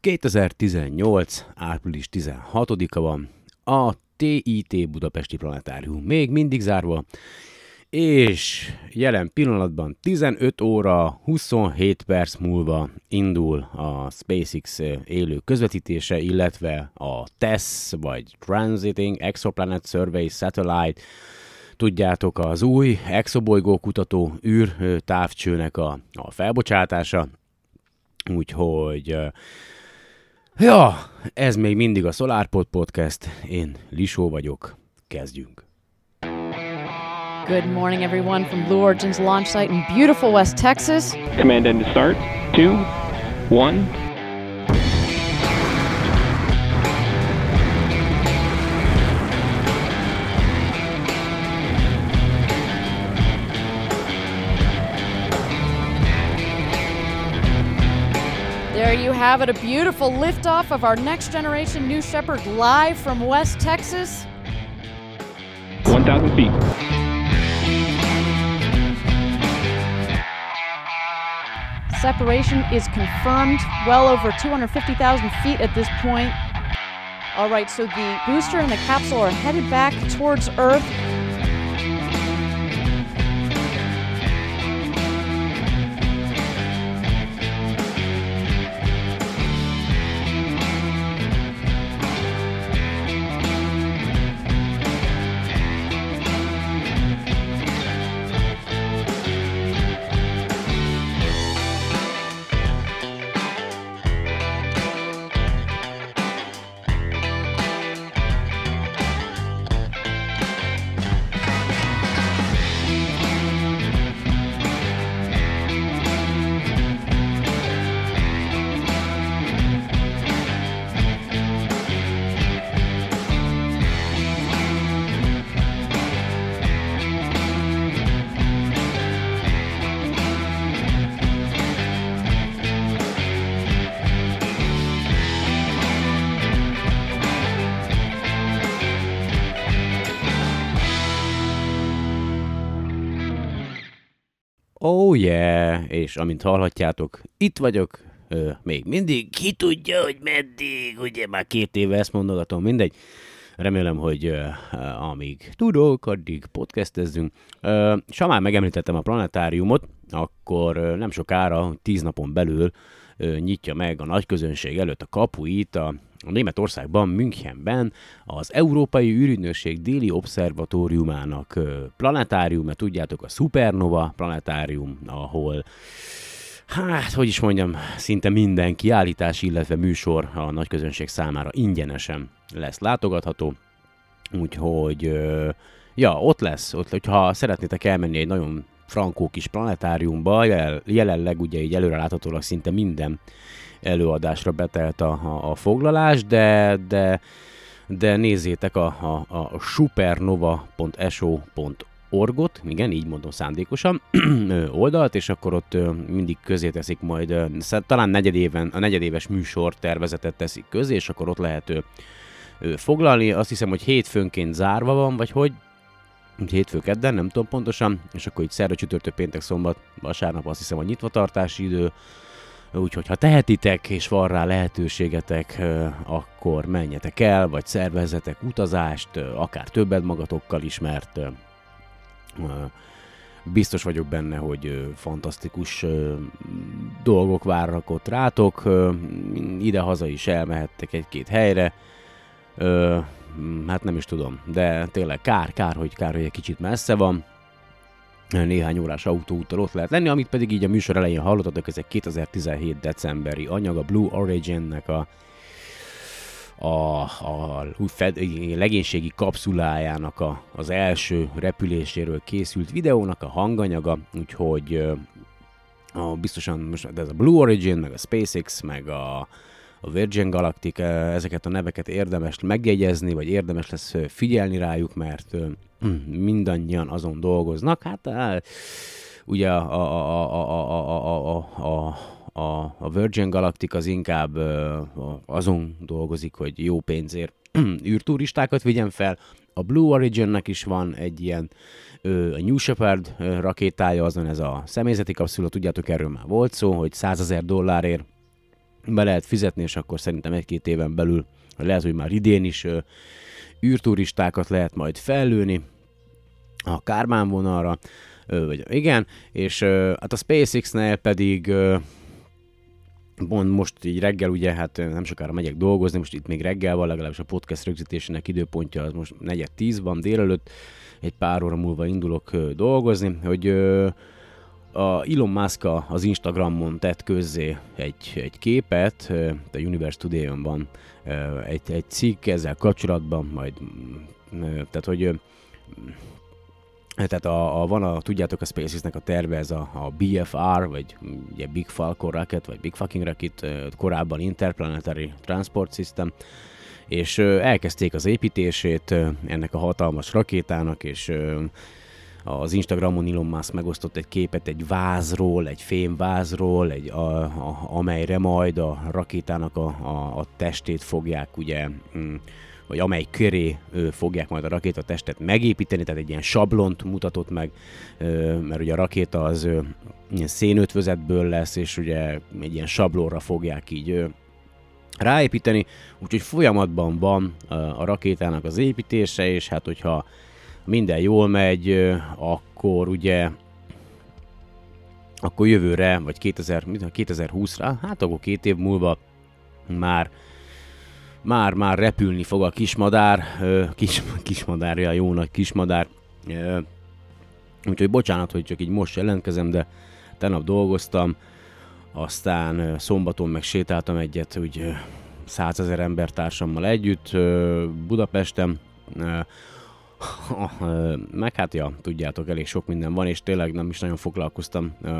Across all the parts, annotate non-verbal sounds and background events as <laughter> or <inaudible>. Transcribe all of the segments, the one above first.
2018. április 16-a van, a TIT Budapesti Planetárium még mindig zárva, és jelen pillanatban 15 óra 27 perc múlva indul a SpaceX élő közvetítése, illetve a TESS, vagy Transiting Exoplanet Survey Satellite, tudjátok, az új exobolygó kutató űrtávcsőnek a, a felbocsátása, úgyhogy ja, ez még mindig a SolarPod Podcast, én Lisó vagyok, kezdjünk. Good morning, everyone, from Blue Origin's launch site in beautiful West Texas. Command end to start. Two, one. You have it, a beautiful liftoff of our next generation New Shepard live from West Texas. 1,000 feet. Separation is confirmed, well over 250,000 feet at this point. All right, so the booster and the capsule are headed back towards Earth. Oh yeah, és amint hallhatjátok, itt vagyok, ö, még mindig, ki tudja, hogy meddig, ugye már két éve ezt mondogatom, mindegy. Remélem, hogy ö, amíg tudok, addig podcastezzünk. Ö, és ha már megemlítettem a planetáriumot, akkor ö, nem sokára, tíz napon belül ö, nyitja meg a nagy közönség előtt a kapuit a, a Németországban, Münchenben az Európai űrügynökség déli obszervatóriumának ö, planetárium, mert tudjátok, a Supernova planetárium, ahol Hát, hogy is mondjam, szinte minden kiállítás, illetve műsor a nagy közönség számára ingyenesen lesz látogatható. Úgyhogy, ja, ott lesz, ott, hogyha szeretnétek elmenni egy nagyon frankó kis planetáriumba, jel, jelenleg ugye így előreláthatólag szinte minden előadásra betelt a, a, a foglalás, de, de, de nézzétek a, a, a supernova.so.org-ot, igen, így mondom szándékosan, <clears throat> oldalt, és akkor ott mindig közé teszik majd, talán negyedéven, a negyedéves műsor tervezetet teszik közé, és akkor ott lehet foglalni. Azt hiszem, hogy hétfőnként zárva van, vagy hogy, hétfő kedden, nem tudom pontosan, és akkor így szerda, csütörtök, péntek, szombat, vasárnap azt hiszem a nyitvatartási idő, úgyhogy ha tehetitek és van rá lehetőségetek, akkor menjetek el, vagy szervezzetek utazást, akár többet magatokkal is, mert biztos vagyok benne, hogy fantasztikus dolgok várnak ott rátok, ide-haza is elmehettek egy-két helyre, hát nem is tudom, de tényleg kár, kár, hogy kár, hogy egy kicsit messze van. Néhány órás autóúttal ott lehet lenni, amit pedig így a műsor elején hallottatok, ez egy 2017 decemberi anyag, a Blue Origin-nek a a, a fed, legénységi kapszulájának a, az első repüléséről készült videónak a hanganyaga, úgyhogy a, biztosan most de ez a Blue Origin, meg a SpaceX, meg a, a Virgin Galactic, eh, ezeket a neveket érdemes megjegyezni, vagy érdemes lesz eh, figyelni rájuk, mert eh, mindannyian azon dolgoznak. Hát eh, ugye a, a, a, a, a, a, a, a Virgin Galactic az inkább azon dolgozik, hogy jó pénzért űrturistákat vigyen fel. A Blue Originnek is van egy ilyen a New Shepard rakétája, azon ez a személyzeti kapszula, tudjátok, erről már volt szó, hogy 100 ezer dollárért be lehet fizetni, és akkor szerintem egy-két éven belül, lehet, hogy már idén is ö, űrturistákat lehet majd fellőni a Kármán vonalra, ö, vagy igen, és ö, hát a SpaceX-nél pedig Mond most így reggel, ugye, hát nem sokára megyek dolgozni, most itt még reggel van, legalábbis a podcast rögzítésének időpontja az most negyed tíz van délelőtt, egy pár óra múlva indulok dolgozni, hogy a Elon Musk az Instagramon tett közzé egy, egy képet, a Universe Today-on van egy, egy cikk ezzel kapcsolatban, majd, tehát hogy tehát a, a, van a, tudjátok a SpaceX-nek a terve, ez a, a BFR, vagy ugye Big Falcon Rocket, vagy Big Fucking Rocket, korábban Interplanetary Transport System, és elkezdték az építését ennek a hatalmas rakétának, és az Instagramon Elon Musk megosztott egy képet egy vázról, egy fémvázról, egy, a, a, amelyre majd a rakétának a, a, a testét fogják ugye, mm, vagy amely köré ö, fogják majd a rakéta testet megépíteni, tehát egy ilyen sablont mutatott meg, ö, mert ugye a rakéta az ö, szénötvözetből lesz, és ugye egy ilyen sablonra fogják így ö, ráépíteni, úgyhogy folyamatban van a rakétának az építése, és hát hogyha minden jól megy, akkor ugye akkor jövőre, vagy 2000, 2020-ra, hát akkor két év múlva már már, már repülni fog a kismadár, kis, <laughs> kismadárja, jó nagy kismadár. Úgyhogy bocsánat, hogy csak így most jelentkezem, de tegnap dolgoztam, aztán szombaton meg sétáltam egyet, úgy százezer embertársammal együtt Budapesten, <laughs> meg hát ja, tudjátok, elég sok minden van, és tényleg nem is nagyon foglalkoztam uh,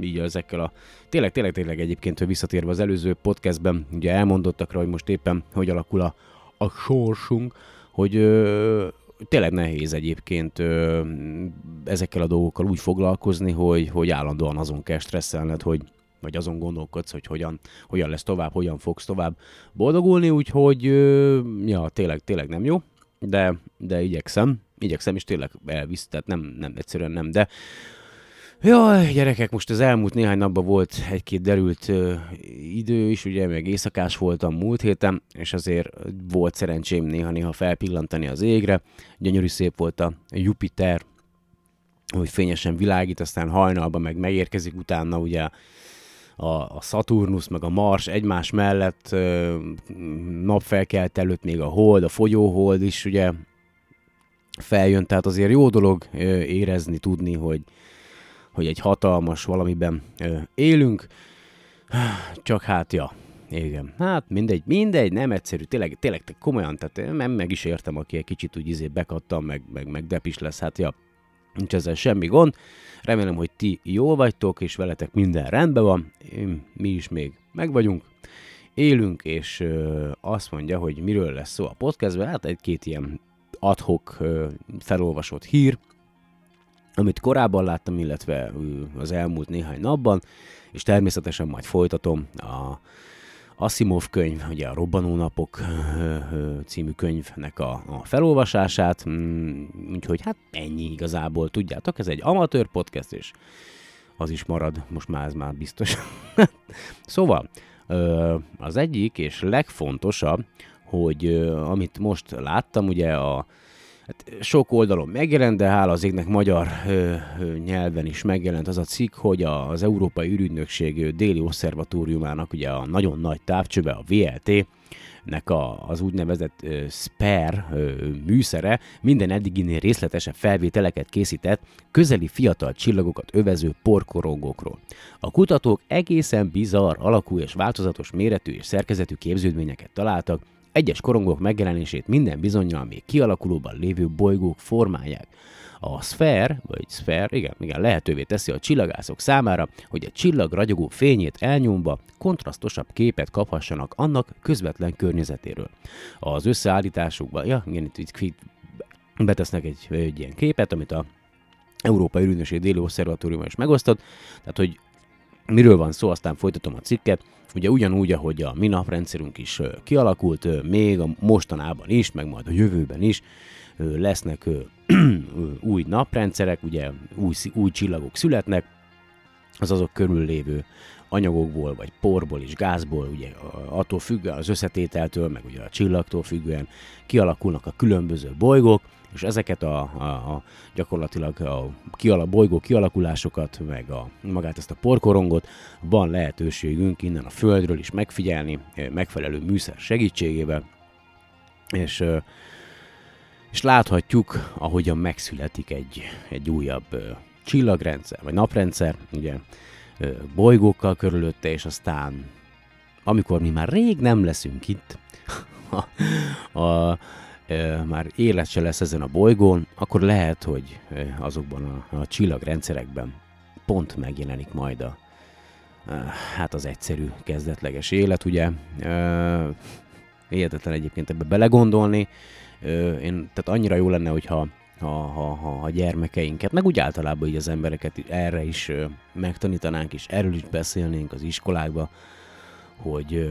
így ezekkel a... Tényleg, tényleg, tényleg egyébként, hogy visszatérve az előző podcastben, ugye elmondottakra, hogy most éppen hogy alakul a, a sorsunk, hogy uh, tényleg nehéz egyébként uh, ezekkel a dolgokkal úgy foglalkozni, hogy, hogy állandóan azon kell stresszelned, hogy vagy azon gondolkodsz, hogy hogyan, hogyan lesz tovább, hogyan fogsz tovább boldogulni, úgyhogy ja, tényleg, tényleg nem jó de, de igyekszem, igyekszem, és tényleg elvisz, tehát nem, nem, egyszerűen nem, de Jaj, gyerekek, most az elmúlt néhány napban volt egy-két derült ö, idő is, ugye, meg éjszakás voltam múlt héten, és azért volt szerencsém néha-néha felpillantani az égre. Gyönyörű szép volt a Jupiter, hogy fényesen világít, aztán hajnalban meg megérkezik utána ugye a, a Saturnus meg a Mars egymás mellett napfelkelt előtt még a Hold, a folyóhold is ugye feljön, tehát azért jó dolog érezni, tudni, hogy, hogy egy hatalmas valamiben élünk, csak hát ja, igen. Hát mindegy, mindegy, nem egyszerű, tényleg, tényleg komolyan, tehát nem meg is értem, aki egy kicsit úgy izé bekattam, meg, meg, meg depis lesz, hát ja, nincs ezzel semmi gond. Remélem, hogy ti jó vagytok, és veletek minden rendben van. Mi is még meg vagyunk, élünk, és azt mondja, hogy miről lesz szó a podcastben. Hát egy-két ilyen adhok felolvasott hír, amit korábban láttam, illetve az elmúlt néhány napban, és természetesen majd folytatom a Asimov könyv, ugye a Robbanó Napok című könyvnek a, a felolvasását, mm, úgyhogy hát ennyi igazából, tudjátok, ez egy amatőr podcast, és az is marad, most már ez már biztos. <laughs> szóval, az egyik és legfontosabb, hogy amit most láttam, ugye a hát sok oldalon megjelent, de hála az égnek magyar ö, ö, nyelven is megjelent az a cikk, hogy az Európai Ürügynökség déli obszervatóriumának ugye a nagyon nagy távcsőbe, a VLT, nek a, az úgynevezett SPARE uh, műszere minden eddiginél részletesebb felvételeket készített közeli fiatal csillagokat övező porkorongokról. A kutatók egészen bizarr alakú és változatos méretű és szerkezetű képződményeket találtak, egyes korongok megjelenését minden bizonyal még kialakulóban lévő bolygók formálják. A szfér, vagy szfér, igen, igen, lehetővé teszi a csillagászok számára, hogy a csillag ragyogó fényét elnyomva kontrasztosabb képet kaphassanak annak közvetlen környezetéről. Az összeállításukban, ja, igen, itt, itt betesznek egy, egy ilyen képet, amit a Európai Ürűnösség déli obszervatórium is megosztott, tehát hogy miről van szó, aztán folytatom a cikket. Ugye ugyanúgy, ahogy a mi naprendszerünk is kialakult, még a mostanában is, meg majd a jövőben is lesznek <clears throat> új naprendszerek, ugye új, új csillagok születnek, az azok körül lévő anyagokból, vagy porból és gázból, ugye attól függően az összetételtől, meg ugye a csillagtól függően kialakulnak a különböző bolygók, és ezeket a, a, a gyakorlatilag a kiala, bolygó kialakulásokat, meg a, magát ezt a porkorongot van lehetőségünk innen a Földről is megfigyelni, megfelelő műszer segítségével, és, és láthatjuk, ahogyan megszületik egy, egy újabb csillagrendszer, vagy naprendszer, ugye bolygókkal körülötte, és aztán amikor mi már rég nem leszünk itt, <laughs> a, a, már élet se lesz ezen a bolygón, akkor lehet, hogy azokban a, a csillagrendszerekben pont megjelenik majd a, hát az egyszerű, kezdetleges élet, ugye. Hihetetlen egyébként ebbe belegondolni. Én, tehát annyira jó lenne, hogyha ha, ha, ha a gyermekeinket, meg úgy általában így az embereket erre is megtanítanánk, és erről is beszélnénk az iskolákba, hogy,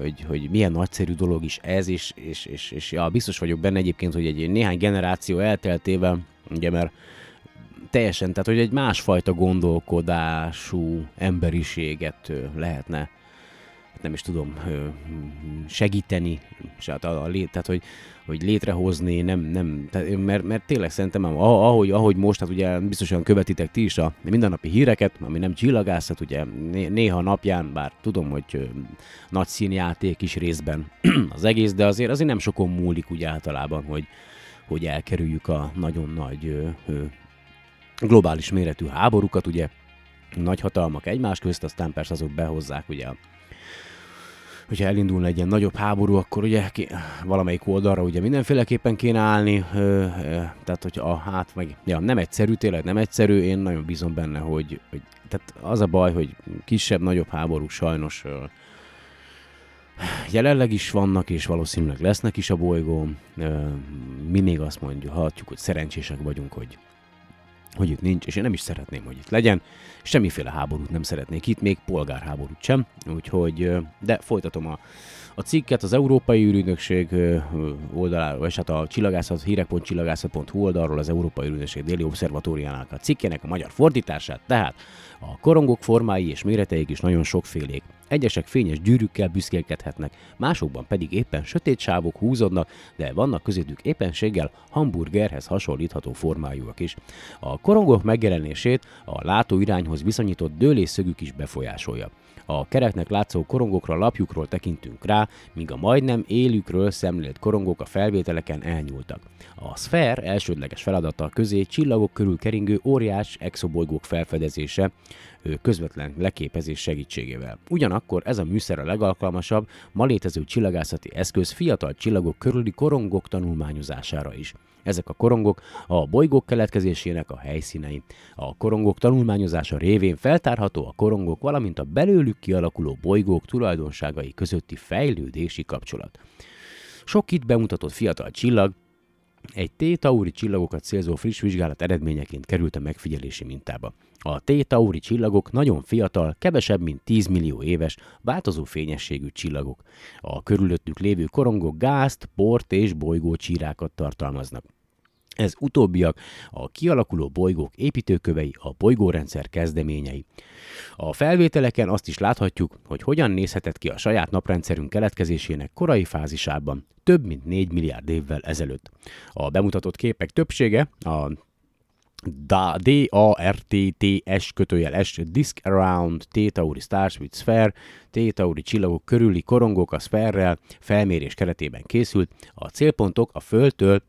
hogy, hogy milyen nagyszerű dolog is ez, és, és, és, és ja, biztos vagyok benne egyébként, hogy egy néhány generáció elteltével, ugye mert teljesen, tehát hogy egy másfajta gondolkodású emberiséget lehetne nem is tudom, segíteni, a, tehát hogy, hogy létrehozni, nem, nem, tehát, mert, mert tényleg szerintem, ahogy, ahogy most, hát ugye biztosan követitek ti is a mindennapi híreket, ami nem csillagászat, ugye néha napján, bár tudom, hogy nagy színjáték is részben <clears throat> az egész, de azért azért nem sokon múlik úgy általában, hogy, hogy elkerüljük a nagyon nagy globális méretű háborúkat, ugye nagy hatalmak egymás közt, aztán persze azok behozzák ugye hogyha elindulna egy ilyen nagyobb háború, akkor ugye ki, valamelyik oldalra ugye mindenféleképpen kéne állni, ö, ö, tehát hogy a hát meg, ja, nem egyszerű, tényleg nem egyszerű, én nagyon bízom benne, hogy, hogy tehát az a baj, hogy kisebb, nagyobb háborúk sajnos ö, jelenleg is vannak, és valószínűleg lesznek is a bolygón. Ö, még azt mondjuk, hatjuk, hogy szerencsések vagyunk, hogy hogy itt nincs, és én nem is szeretném, hogy itt legyen. Semmiféle háborút nem szeretnék itt, még polgárháborút sem. Úgyhogy, de folytatom a, a cikket az Európai űrügynökség oldaláról, és hát a csillagászat, hírek.csillagászat.hu oldalról az Európai űrügynökség déli obszervatóriának a cikkének a magyar fordítását, tehát a korongok formái és méreteik is nagyon sokfélék. Egyesek fényes gyűrűkkel büszkélkedhetnek, másokban pedig éppen sötét sávok húzódnak, de vannak közöttük éppenséggel hamburgerhez hasonlítható formájúak is. A korongok megjelenését a látóirányhoz viszonyított dőlésszögük is befolyásolja. A kereknek látszó korongokra lapjukról tekintünk rá, míg a majdnem élükről szemlélt korongok a felvételeken elnyúltak. A szfér elsődleges feladata közé csillagok körül keringő óriás exobolygók felfedezése, közvetlen leképezés segítségével. Ugyanakkor ez a műszer a legalkalmasabb, ma létező csillagászati eszköz fiatal csillagok körüli korongok tanulmányozására is. Ezek a korongok a bolygók keletkezésének a helyszínei. A korongok tanulmányozása révén feltárható a korongok, valamint a belőlük kialakuló bolygók tulajdonságai közötti fejlődési kapcsolat. Sok itt bemutatott fiatal csillag egy T-Tauri csillagokat célzó friss vizsgálat eredményeként került a megfigyelési mintába. A T-Tauri csillagok nagyon fiatal, kevesebb mint 10 millió éves, változó fényességű csillagok. A körülöttük lévő korongok gázt, port és bolygócsírákat tartalmaznak. Ez utóbbiak a kialakuló bolygók építőkövei, a bolygórendszer kezdeményei. A felvételeken azt is láthatjuk, hogy hogyan nézhetett ki a saját naprendszerünk keletkezésének korai fázisában, több mint 4 milliárd évvel ezelőtt. A bemutatott képek többsége a D-A-R-T-T-S kötőjel S Disk Around T-Tauri Stars with Sphere T-Tauri csillagok körüli korongok a szferrel felmérés keretében készült. A célpontok a Földtől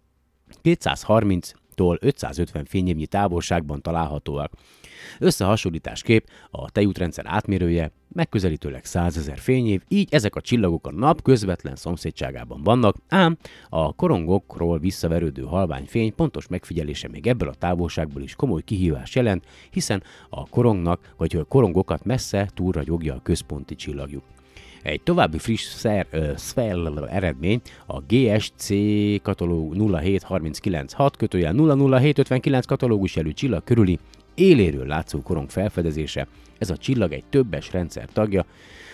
230-tól 550 fényévnyi távolságban találhatóak. Összehasonlításképp a tejútrendszer átmérője megközelítőleg 100 ezer fényév, így ezek a csillagok a nap közvetlen szomszédságában vannak, ám a korongokról visszaverődő halványfény pontos megfigyelése még ebből a távolságból is komoly kihívás jelent, hiszen a korongnak vagy a korongokat messze túlragyogja a központi csillagjuk. Egy további friss szer, uh, eredmény a GSC katalóg 07396 kötőjel 00759 katalógus jelű csillag körüli éléről látszó korong felfedezése. Ez a csillag egy többes rendszer tagja,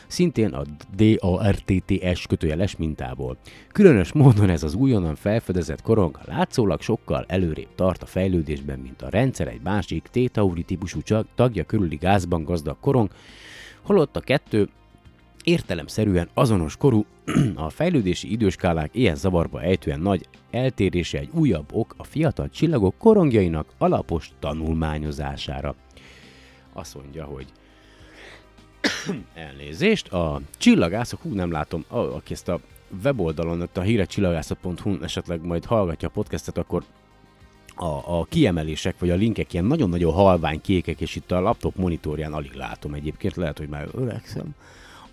szintén a DARTTS kötőjeles mintából. Különös módon ez az újonnan felfedezett korong látszólag sokkal előrébb tart a fejlődésben, mint a rendszer egy másik T-Tauri típusú tagja körüli gázban gazdag korong, holott a kettő értelemszerűen azonos korú, <clears throat> a fejlődési időskálák ilyen zavarba ejtően nagy eltérése egy újabb ok a fiatal csillagok korongjainak alapos tanulmányozására. Azt mondja, hogy <clears throat> elnézést, a csillagászok, hú nem látom, aki ezt a weboldalon, a hírecsillagászat.hu esetleg majd hallgatja a podcastet, akkor a, a kiemelések vagy a linkek ilyen nagyon-nagyon halvány kékek, és itt a laptop monitorján alig látom egyébként, lehet, hogy már öregszem.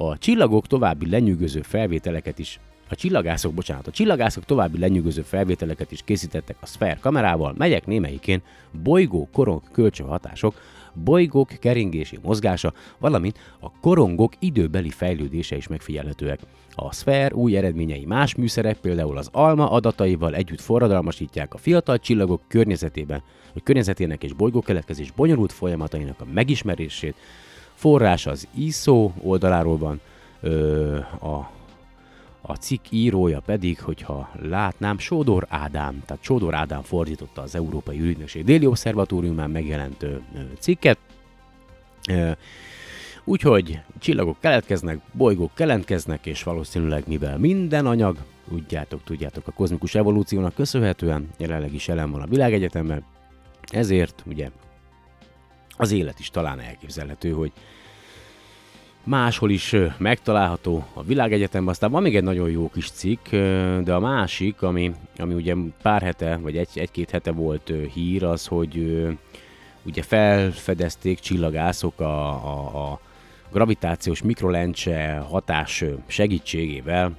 A csillagok további lenyűgöző felvételeket is a csillagászok, bocsánat, a csillagászok további lenyűgöző felvételeket is készítettek a Sphere kamerával, melyek némelyikén bolygó korong kölcsönhatások, bolygók keringési mozgása, valamint a korongok időbeli fejlődése is megfigyelhetőek. A Sphere új eredményei más műszerek, például az ALMA adataival együtt forradalmasítják a fiatal csillagok környezetében, vagy környezetének és bolygókeletkezés bonyolult folyamatainak a megismerését. Forrás az ISO oldaláról van, ö, a a cikk írója pedig, hogyha látnám, Sódor Ádám, tehát Sódor Ádám fordította az Európai Ügynökség déli obszervatóriumán megjelent cikket. Úgyhogy csillagok keletkeznek, bolygók keletkeznek, és valószínűleg mivel minden anyag, tudjátok, tudjátok, a kozmikus evolúciónak köszönhetően jelenleg is jelen van a világegyetemben, ezért ugye az élet is talán elképzelhető, hogy máshol is megtalálható a világegyetemben. Aztán van még egy nagyon jó kis cikk, de a másik, ami, ami ugye pár hete, vagy egy, egy-két hete volt hír, az, hogy ugye felfedezték csillagászok a, a, a gravitációs mikrolencse hatás segítségével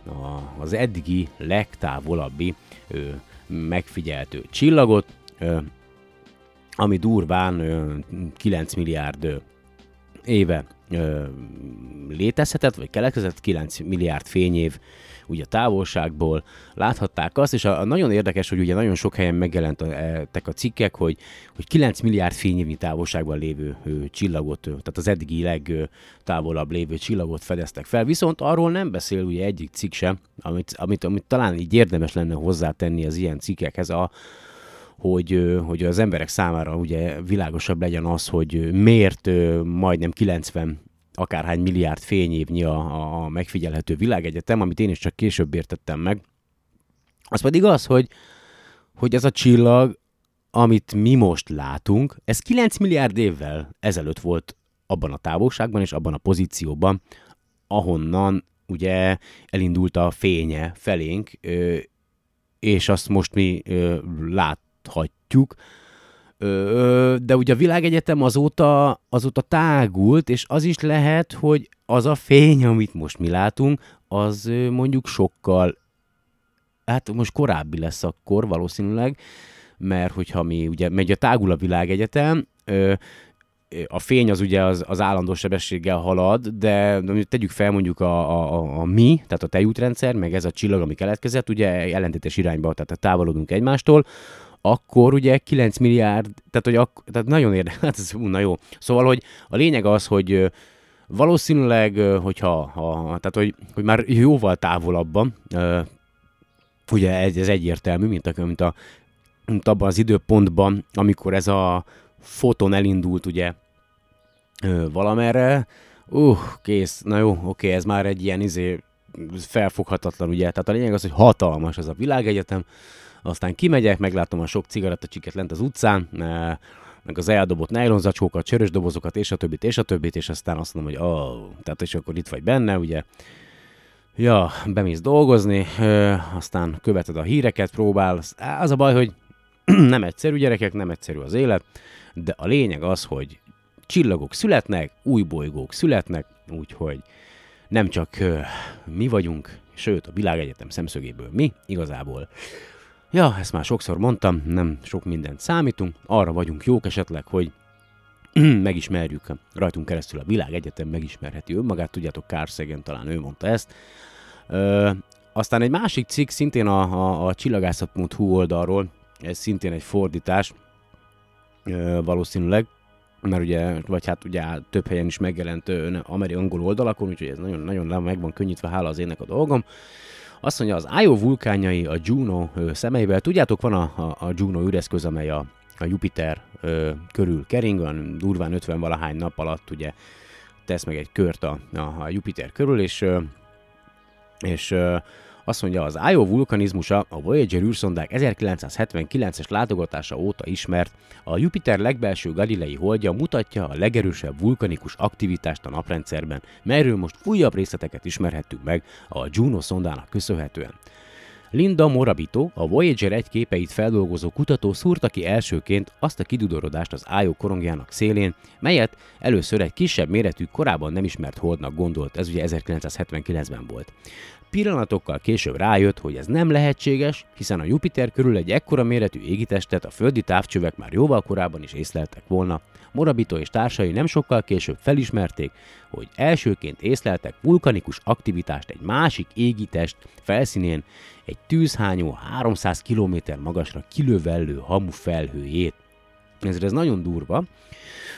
az eddigi legtávolabbi megfigyeltő csillagot, ami durván 9 milliárd éve létezhetett, vagy keletkezett, 9 milliárd fényév ugye távolságból. Láthatták azt, és a, a nagyon érdekes, hogy ugye nagyon sok helyen megjelentek a cikkek, hogy, hogy 9 milliárd fényévnyi távolságban lévő ö, csillagot, tehát az eddigi legtávolabb lévő csillagot fedeztek fel, viszont arról nem beszél ugye egyik cikk sem, amit, amit, amit talán így érdemes lenne hozzátenni az ilyen cikkekhez, a, hogy, hogy az emberek számára ugye világosabb legyen az, hogy miért majdnem 90 akárhány milliárd fényévnyi a, a megfigyelhető világegyetem, amit én is csak később értettem meg. Az pedig az, hogy, hogy ez a csillag, amit mi most látunk, ez 9 milliárd évvel ezelőtt volt abban a távolságban és abban a pozícióban, ahonnan ugye elindult a fénye felénk, és azt most mi lát, láthatjuk, de ugye a világegyetem azóta, azóta tágult, és az is lehet, hogy az a fény, amit most mi látunk, az mondjuk sokkal, hát most korábbi lesz akkor valószínűleg, mert hogyha mi ugye megy a tágul a világegyetem, a fény az ugye az, az állandó sebességgel halad, de tegyük fel mondjuk a, a, a, a mi, tehát a tejútrendszer, meg ez a csillag, ami keletkezett, ugye ellentétes irányba, tehát távolodunk egymástól, akkor ugye 9 milliárd, tehát, hogy ak- tehát nagyon érdekes, <laughs> hát ez na jó. Szóval, hogy a lényeg az, hogy valószínűleg, hogyha, ha, tehát, hogy, hogy már jóval távolabban, ugye ez, ez egyértelmű, mint, a, mint, a, mint abban az időpontban, amikor ez a foton elindult, ugye valamerre, uh, kész, na jó, oké, ez már egy ilyen izé felfoghatatlan, ugye, tehát a lényeg az, hogy hatalmas ez a világegyetem, aztán kimegyek, meglátom a sok cigarettacsiket lent az utcán, meg az eldobott nejlonzacskókat, csörös dobozokat, és a többit, és a többit, és aztán azt mondom, hogy oh, tehát és akkor itt vagy benne, ugye. Ja, bemész dolgozni, ö, aztán követed a híreket, próbál. Az a baj, hogy <clears throat> nem egyszerű gyerekek, nem egyszerű az élet, de a lényeg az, hogy csillagok születnek, új bolygók születnek, úgyhogy nem csak ö, mi vagyunk, sőt a világegyetem szemszögéből mi, igazából Ja, ezt már sokszor mondtam, nem sok mindent számítunk, arra vagyunk jók esetleg, hogy <clears throat> megismerjük rajtunk keresztül a világ egyetem megismerheti önmagát, tudjátok, Sagan talán ő mondta ezt. Ö, aztán egy másik cikk, szintén a, a, a csillagászat.hu oldalról, ez szintén egy fordítás, ö, valószínűleg, mert ugye, vagy hát ugye több helyen is megjelent amerikai angol oldalakon, úgyhogy ez nagyon, nagyon meg van könnyítve, hála az ének a dolgom. Azt mondja, az Io vulkányai a Juno szemeivel, tudjátok, van a, a, a Juno üreszköz, amely a, a Jupiter ö, körül kering, durván 50 valahány nap alatt ugye tesz meg egy kört a, a Jupiter körül, és, és azt mondja, az Io vulkanizmusa a Voyager űrszondák 1979-es látogatása óta ismert, a Jupiter legbelső galilei holdja mutatja a legerősebb vulkanikus aktivitást a naprendszerben, melyről most újabb részleteket ismerhettünk meg a Juno szondának köszönhetően. Linda Morabito, a Voyager 1 képeit feldolgozó kutató szúrta ki elsőként azt a kidudorodást az Io korongjának szélén, melyet először egy kisebb méretű, korábban nem ismert holdnak gondolt, ez ugye 1979-ben volt. Pillanatokkal később rájött, hogy ez nem lehetséges, hiszen a Jupiter körül egy ekkora méretű égitestet a földi távcsövek már jóval korábban is észleltek volna. Morabito és társai nem sokkal később felismerték, hogy elsőként észleltek vulkanikus aktivitást egy másik égitest felszínén, egy tűzhányó 300 km magasra kilövellő hamu felhőjét. Ez, ez nagyon durva.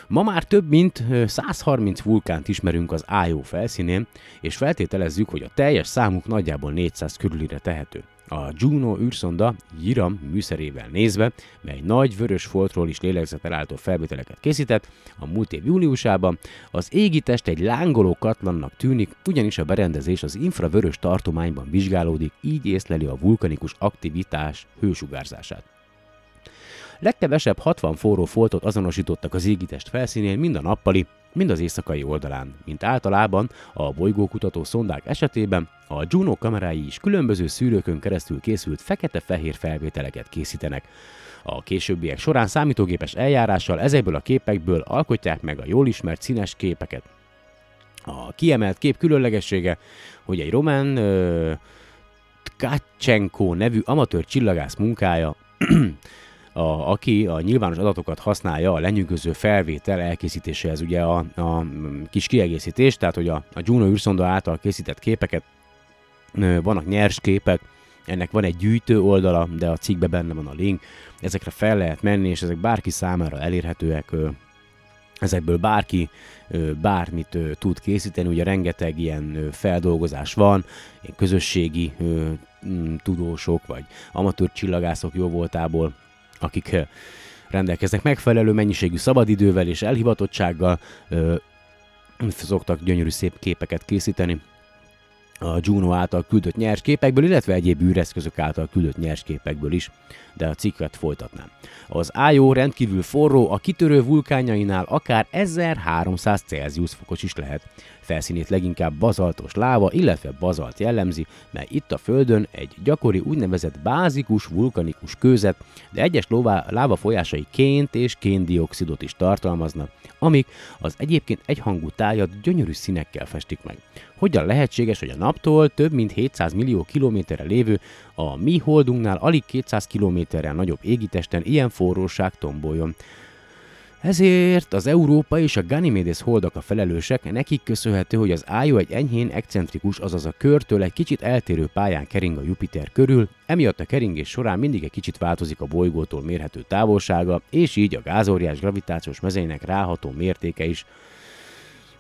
Ma már több mint 130 vulkánt ismerünk az Io felszínén, és feltételezzük, hogy a teljes számuk nagyjából 400 körülire tehető. A Juno űrszonda Jiram műszerével nézve, mely nagy vörös foltról is lélegzetelálltó felvételeket készített, a múlt év júliusában az égitest egy lángoló katlannak tűnik, ugyanis a berendezés az infravörös tartományban vizsgálódik, így észleli a vulkanikus aktivitás hősugárzását. Legkevesebb 60 forró foltot azonosítottak az égitest felszínén mind a nappali, mind az éjszakai oldalán. Mint általában a bolygókutató szondák esetében a Juno kamerái is különböző szűrőkön keresztül készült fekete-fehér felvételeket készítenek. A későbbiek során számítógépes eljárással ezekből a képekből alkotják meg a jól ismert színes képeket. A kiemelt kép különlegessége, hogy egy román uh, Tkacsenko nevű amatőr csillagász munkája a, aki a nyilvános adatokat használja a lenyűgöző felvétel elkészítéséhez, ugye a, a kis kiegészítés, tehát hogy a, a Juno űrszonda által készített képeket, vannak nyers képek, ennek van egy gyűjtő oldala, de a cikkben benne van a link, ezekre fel lehet menni, és ezek bárki számára elérhetőek, ezekből bárki bármit tud készíteni, ugye rengeteg ilyen feldolgozás van, közösségi tudósok, vagy amatőr csillagászok jó voltából akik rendelkeznek megfelelő mennyiségű szabadidővel és elhivatottsággal, szoktak gyönyörű szép képeket készíteni a Juno által küldött nyers képekből, illetve egyéb űreszközök által küldött nyers képekből is, de a cikket folytatnám. Az Io rendkívül forró, a kitörő vulkányainál akár 1300 Celsius fokos is lehet. Felszínét leginkább bazaltos láva, illetve bazalt jellemzi, mely itt a Földön egy gyakori úgynevezett bázikus vulkanikus kőzet, de egyes lóvá, láva folyásai ként és kéndioxidot is tartalmaznak, amik az egyébként egyhangú tájat gyönyörű színekkel festik meg. Hogyan lehetséges, hogy a naptól több mint 700 millió kilométerre lévő, a mi holdunknál alig 200 kilométerrel nagyobb égitesten ilyen forróság tomboljon? Ezért az Európa és a Ganymedes holdak a felelősek, nekik köszönhető, hogy az Io egy enyhén excentrikus, azaz a körtől egy kicsit eltérő pályán kering a Jupiter körül, emiatt a keringés során mindig egy kicsit változik a bolygótól mérhető távolsága, és így a gázóriás gravitációs mezeinek ráható mértéke is.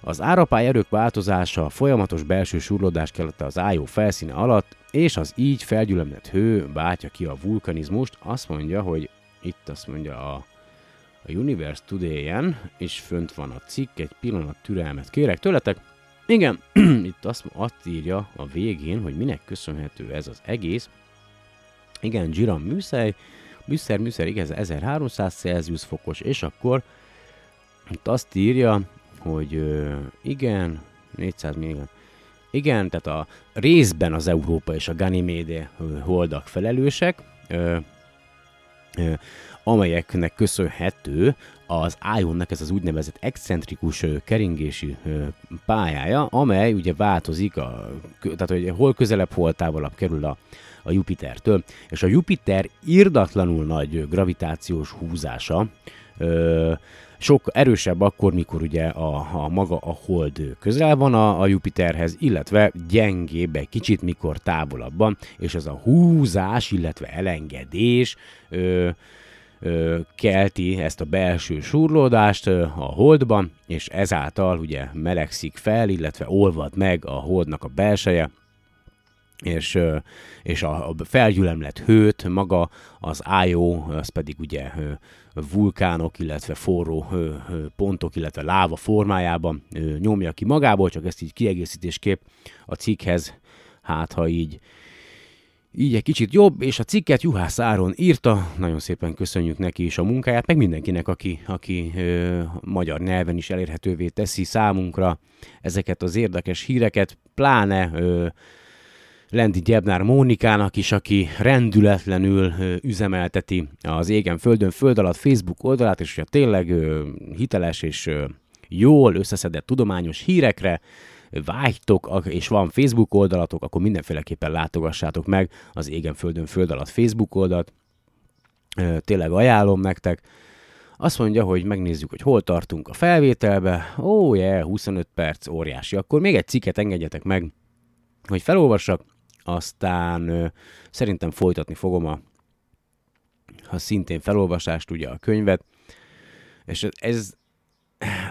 Az árapály erők változása, folyamatos belső surlódás kellett az Io felszíne alatt, és az így felgyülemlett hő bátja ki a vulkanizmust, azt mondja, hogy itt azt mondja a a Universe Today-en, és fönt van a cikk, egy pillanat türelmet kérek tőletek. Igen, <clears throat> itt azt, azt írja a végén, hogy minek köszönhető ez az egész. Igen, Giram műszej, műszer, műszer, igen, 1300 Celsius fokos, és akkor itt azt írja, hogy ö, igen, 400 millió. Igen, tehát a részben az Európa és a Ganymede holdak felelősek, ö, ö, amelyeknek köszönhető az Ionnek ez az úgynevezett excentrikus keringési pályája, amely ugye változik, a, tehát hogy hol közelebb, hol távolabb kerül a, a Jupitertől, és a Jupiter irdatlanul nagy gravitációs húzása, ö, sok erősebb akkor, mikor ugye a, a maga a hold közel van a, a Jupiterhez, illetve gyengébb egy kicsit, mikor távolabban, és ez a húzás, illetve elengedés ö, ö, kelti ezt a belső surlódást a holdban, és ezáltal ugye melegszik fel, illetve olvad meg a holdnak a belseje, és, és a felgyülemlett hőt, maga az IO, az pedig ugye vulkánok, illetve forró pontok, illetve láva formájában nyomja ki magából, csak ezt így kiegészítésképp a cikkhez, hát ha így így egy kicsit jobb, és a cikket Juhász Áron írta, nagyon szépen köszönjük neki is a munkáját, meg mindenkinek, aki, aki ö, magyar nyelven is elérhetővé teszi számunkra ezeket az érdekes híreket, pláne ö, Lendi Gyebnár Mónikának is, aki rendületlenül üzemelteti az Égen Földön Föld alatt Facebook oldalát, és hogyha tényleg hiteles és jól összeszedett tudományos hírekre, vágytok, és van Facebook oldalatok, akkor mindenféleképpen látogassátok meg az Égen Földön Föld alatt Facebook oldalt. Tényleg ajánlom nektek. Azt mondja, hogy megnézzük, hogy hol tartunk a felvételbe. Ó, oh, yeah, 25 perc, óriási. Akkor még egy cikket engedjetek meg, hogy felolvassak, aztán ö, szerintem folytatni fogom a, a szintén felolvasást, ugye a könyvet. És ez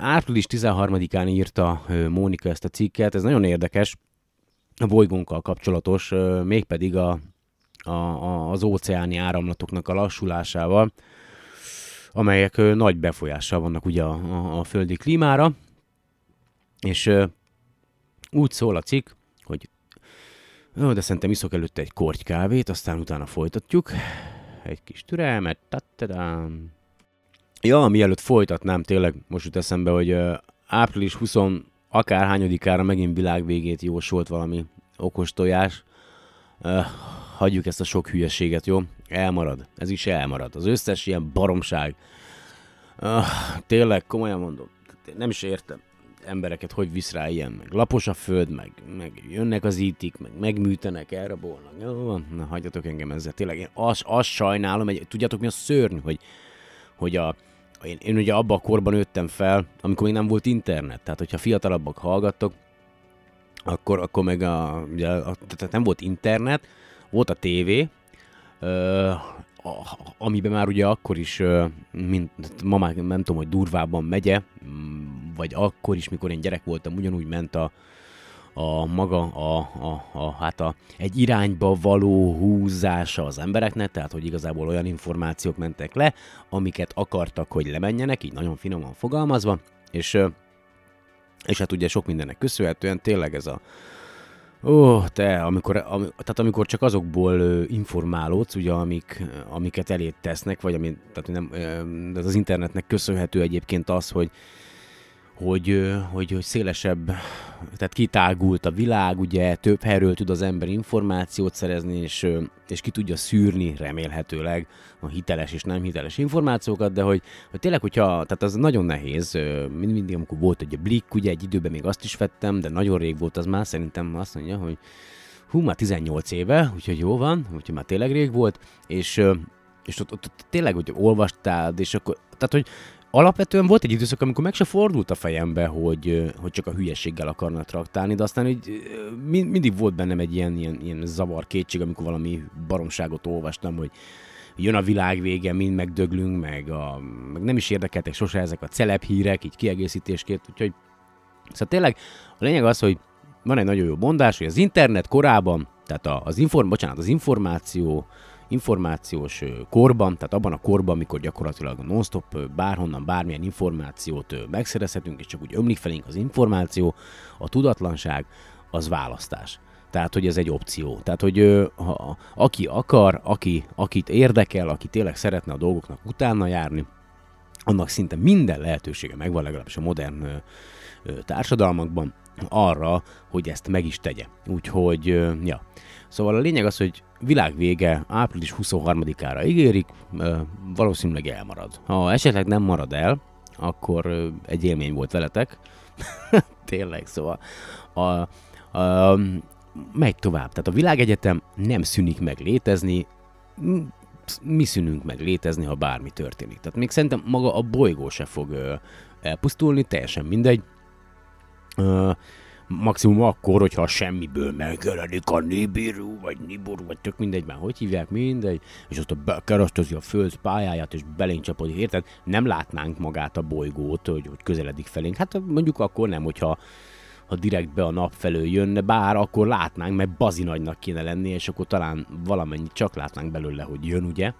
április 13-án írta Mónika ezt a cikket, ez nagyon érdekes, a bolygónkkal kapcsolatos, mégpedig a, a, a, az óceáni áramlatoknak a lassulásával, amelyek nagy befolyással vannak ugye a, a, a földi klímára, és úgy szól a cikk, jó, de szerintem iszok előtte egy korty kávét, aztán utána folytatjuk. Egy kis türelmet, tattadám. Ja, mielőtt folytatnám, tényleg most jut eszembe, hogy április 20 akárhányadikára megint világvégét jósolt valami okos tojás. Uh, hagyjuk ezt a sok hülyeséget, jó? Elmarad. Ez is elmarad. Az összes ilyen baromság. Uh, tényleg, komolyan mondom. Nem is értem embereket, hogy visz rá ilyen, meg lapos a föld, meg, meg jönnek az ítik, meg megműtenek, elrabolnak. Jó, na hagyjatok engem ezzel. Tényleg én azt, azt sajnálom, hogy tudjátok mi a szörny, hogy, hogy a, én, én ugye abban a korban nőttem fel, amikor még nem volt internet, tehát hogyha fiatalabbak hallgattok, akkor, akkor meg a, ugye, a, tehát nem volt internet, volt a tévé, ö, a, amiben már ugye akkor is, mint, ma már nem tudom, hogy durvában megye, vagy akkor is, mikor én gyerek voltam, ugyanúgy ment a, a maga a, a, a, hát a, egy irányba való húzása az embereknek, tehát hogy igazából olyan információk mentek le, amiket akartak, hogy lemenjenek, így nagyon finoman fogalmazva, és, és hát ugye sok mindennek köszönhetően tényleg ez a Ó, te, amikor, am, tehát amikor csak azokból uh, informálódsz, ugye, amik, amiket elét tesznek, vagy ami, tehát nem, uh, az internetnek köszönhető egyébként az, hogy hogy, hogy, hogy szélesebb, tehát kitágult a világ, ugye több helyről tud az ember információt szerezni, és, és ki tudja szűrni remélhetőleg a hiteles és nem hiteles információkat, de hogy, hogy tényleg, hogyha, tehát az nagyon nehéz, mind, mindig amikor volt egy blik, ugye egy időben még azt is vettem, de nagyon rég volt az már, szerintem azt mondja, hogy hú, már 18 éve, úgyhogy jó van, úgyhogy már tényleg rég volt, és és ott, ott, ott tényleg, hogy olvastál, és akkor, tehát, hogy alapvetően volt egy időszak, amikor meg se fordult a fejembe, hogy, hogy csak a hülyeséggel akarnak traktálni, de aztán hogy mindig volt bennem egy ilyen, ilyen, ilyen zavar kétség, amikor valami baromságot olvastam, hogy jön a világ vége, mind megdöglünk, meg, a, meg nem is érdekeltek sose ezek a celeb hírek, így kiegészítésként, úgyhogy szóval tényleg a lényeg az, hogy van egy nagyon jó mondás, hogy az internet korában, tehát az, inform, bocsánat, az információ információs korban, tehát abban a korban, amikor gyakorlatilag non-stop bárhonnan bármilyen információt megszerezhetünk, és csak úgy ömlik felénk az információ, a tudatlanság az választás. Tehát, hogy ez egy opció. Tehát, hogy ha, aki akar, aki, akit érdekel, aki tényleg szeretne a dolgoknak utána járni, annak szinte minden lehetősége megvan, legalábbis a modern társadalmakban, arra, hogy ezt meg is tegye. Úgyhogy, ja. Szóval a lényeg az, hogy világ vége április 23-ára ígérik, valószínűleg elmarad. Ha esetleg nem marad el, akkor egy élmény volt veletek. <laughs> Tényleg, szóval a, a, megy tovább. Tehát a világegyetem nem szűnik meg létezni, mi szűnünk meg létezni, ha bármi történik. Tehát még szerintem maga a bolygó se fog elpusztulni, teljesen mindegy maximum akkor, hogyha a semmiből megjelenik a Nibiru, vagy Nibiru, vagy tök mindegy, már hogy hívják, mindegy, és azt a bekeresztezi a föld pályáját, és belénk csapodik, érted? Nem látnánk magát a bolygót, hogy, hogy közeledik felénk. Hát mondjuk akkor nem, hogyha ha direkt be a nap felől jönne, bár akkor látnánk, mert bazi nagynak kéne lenni, és akkor talán valamennyit csak látnánk belőle, hogy jön, ugye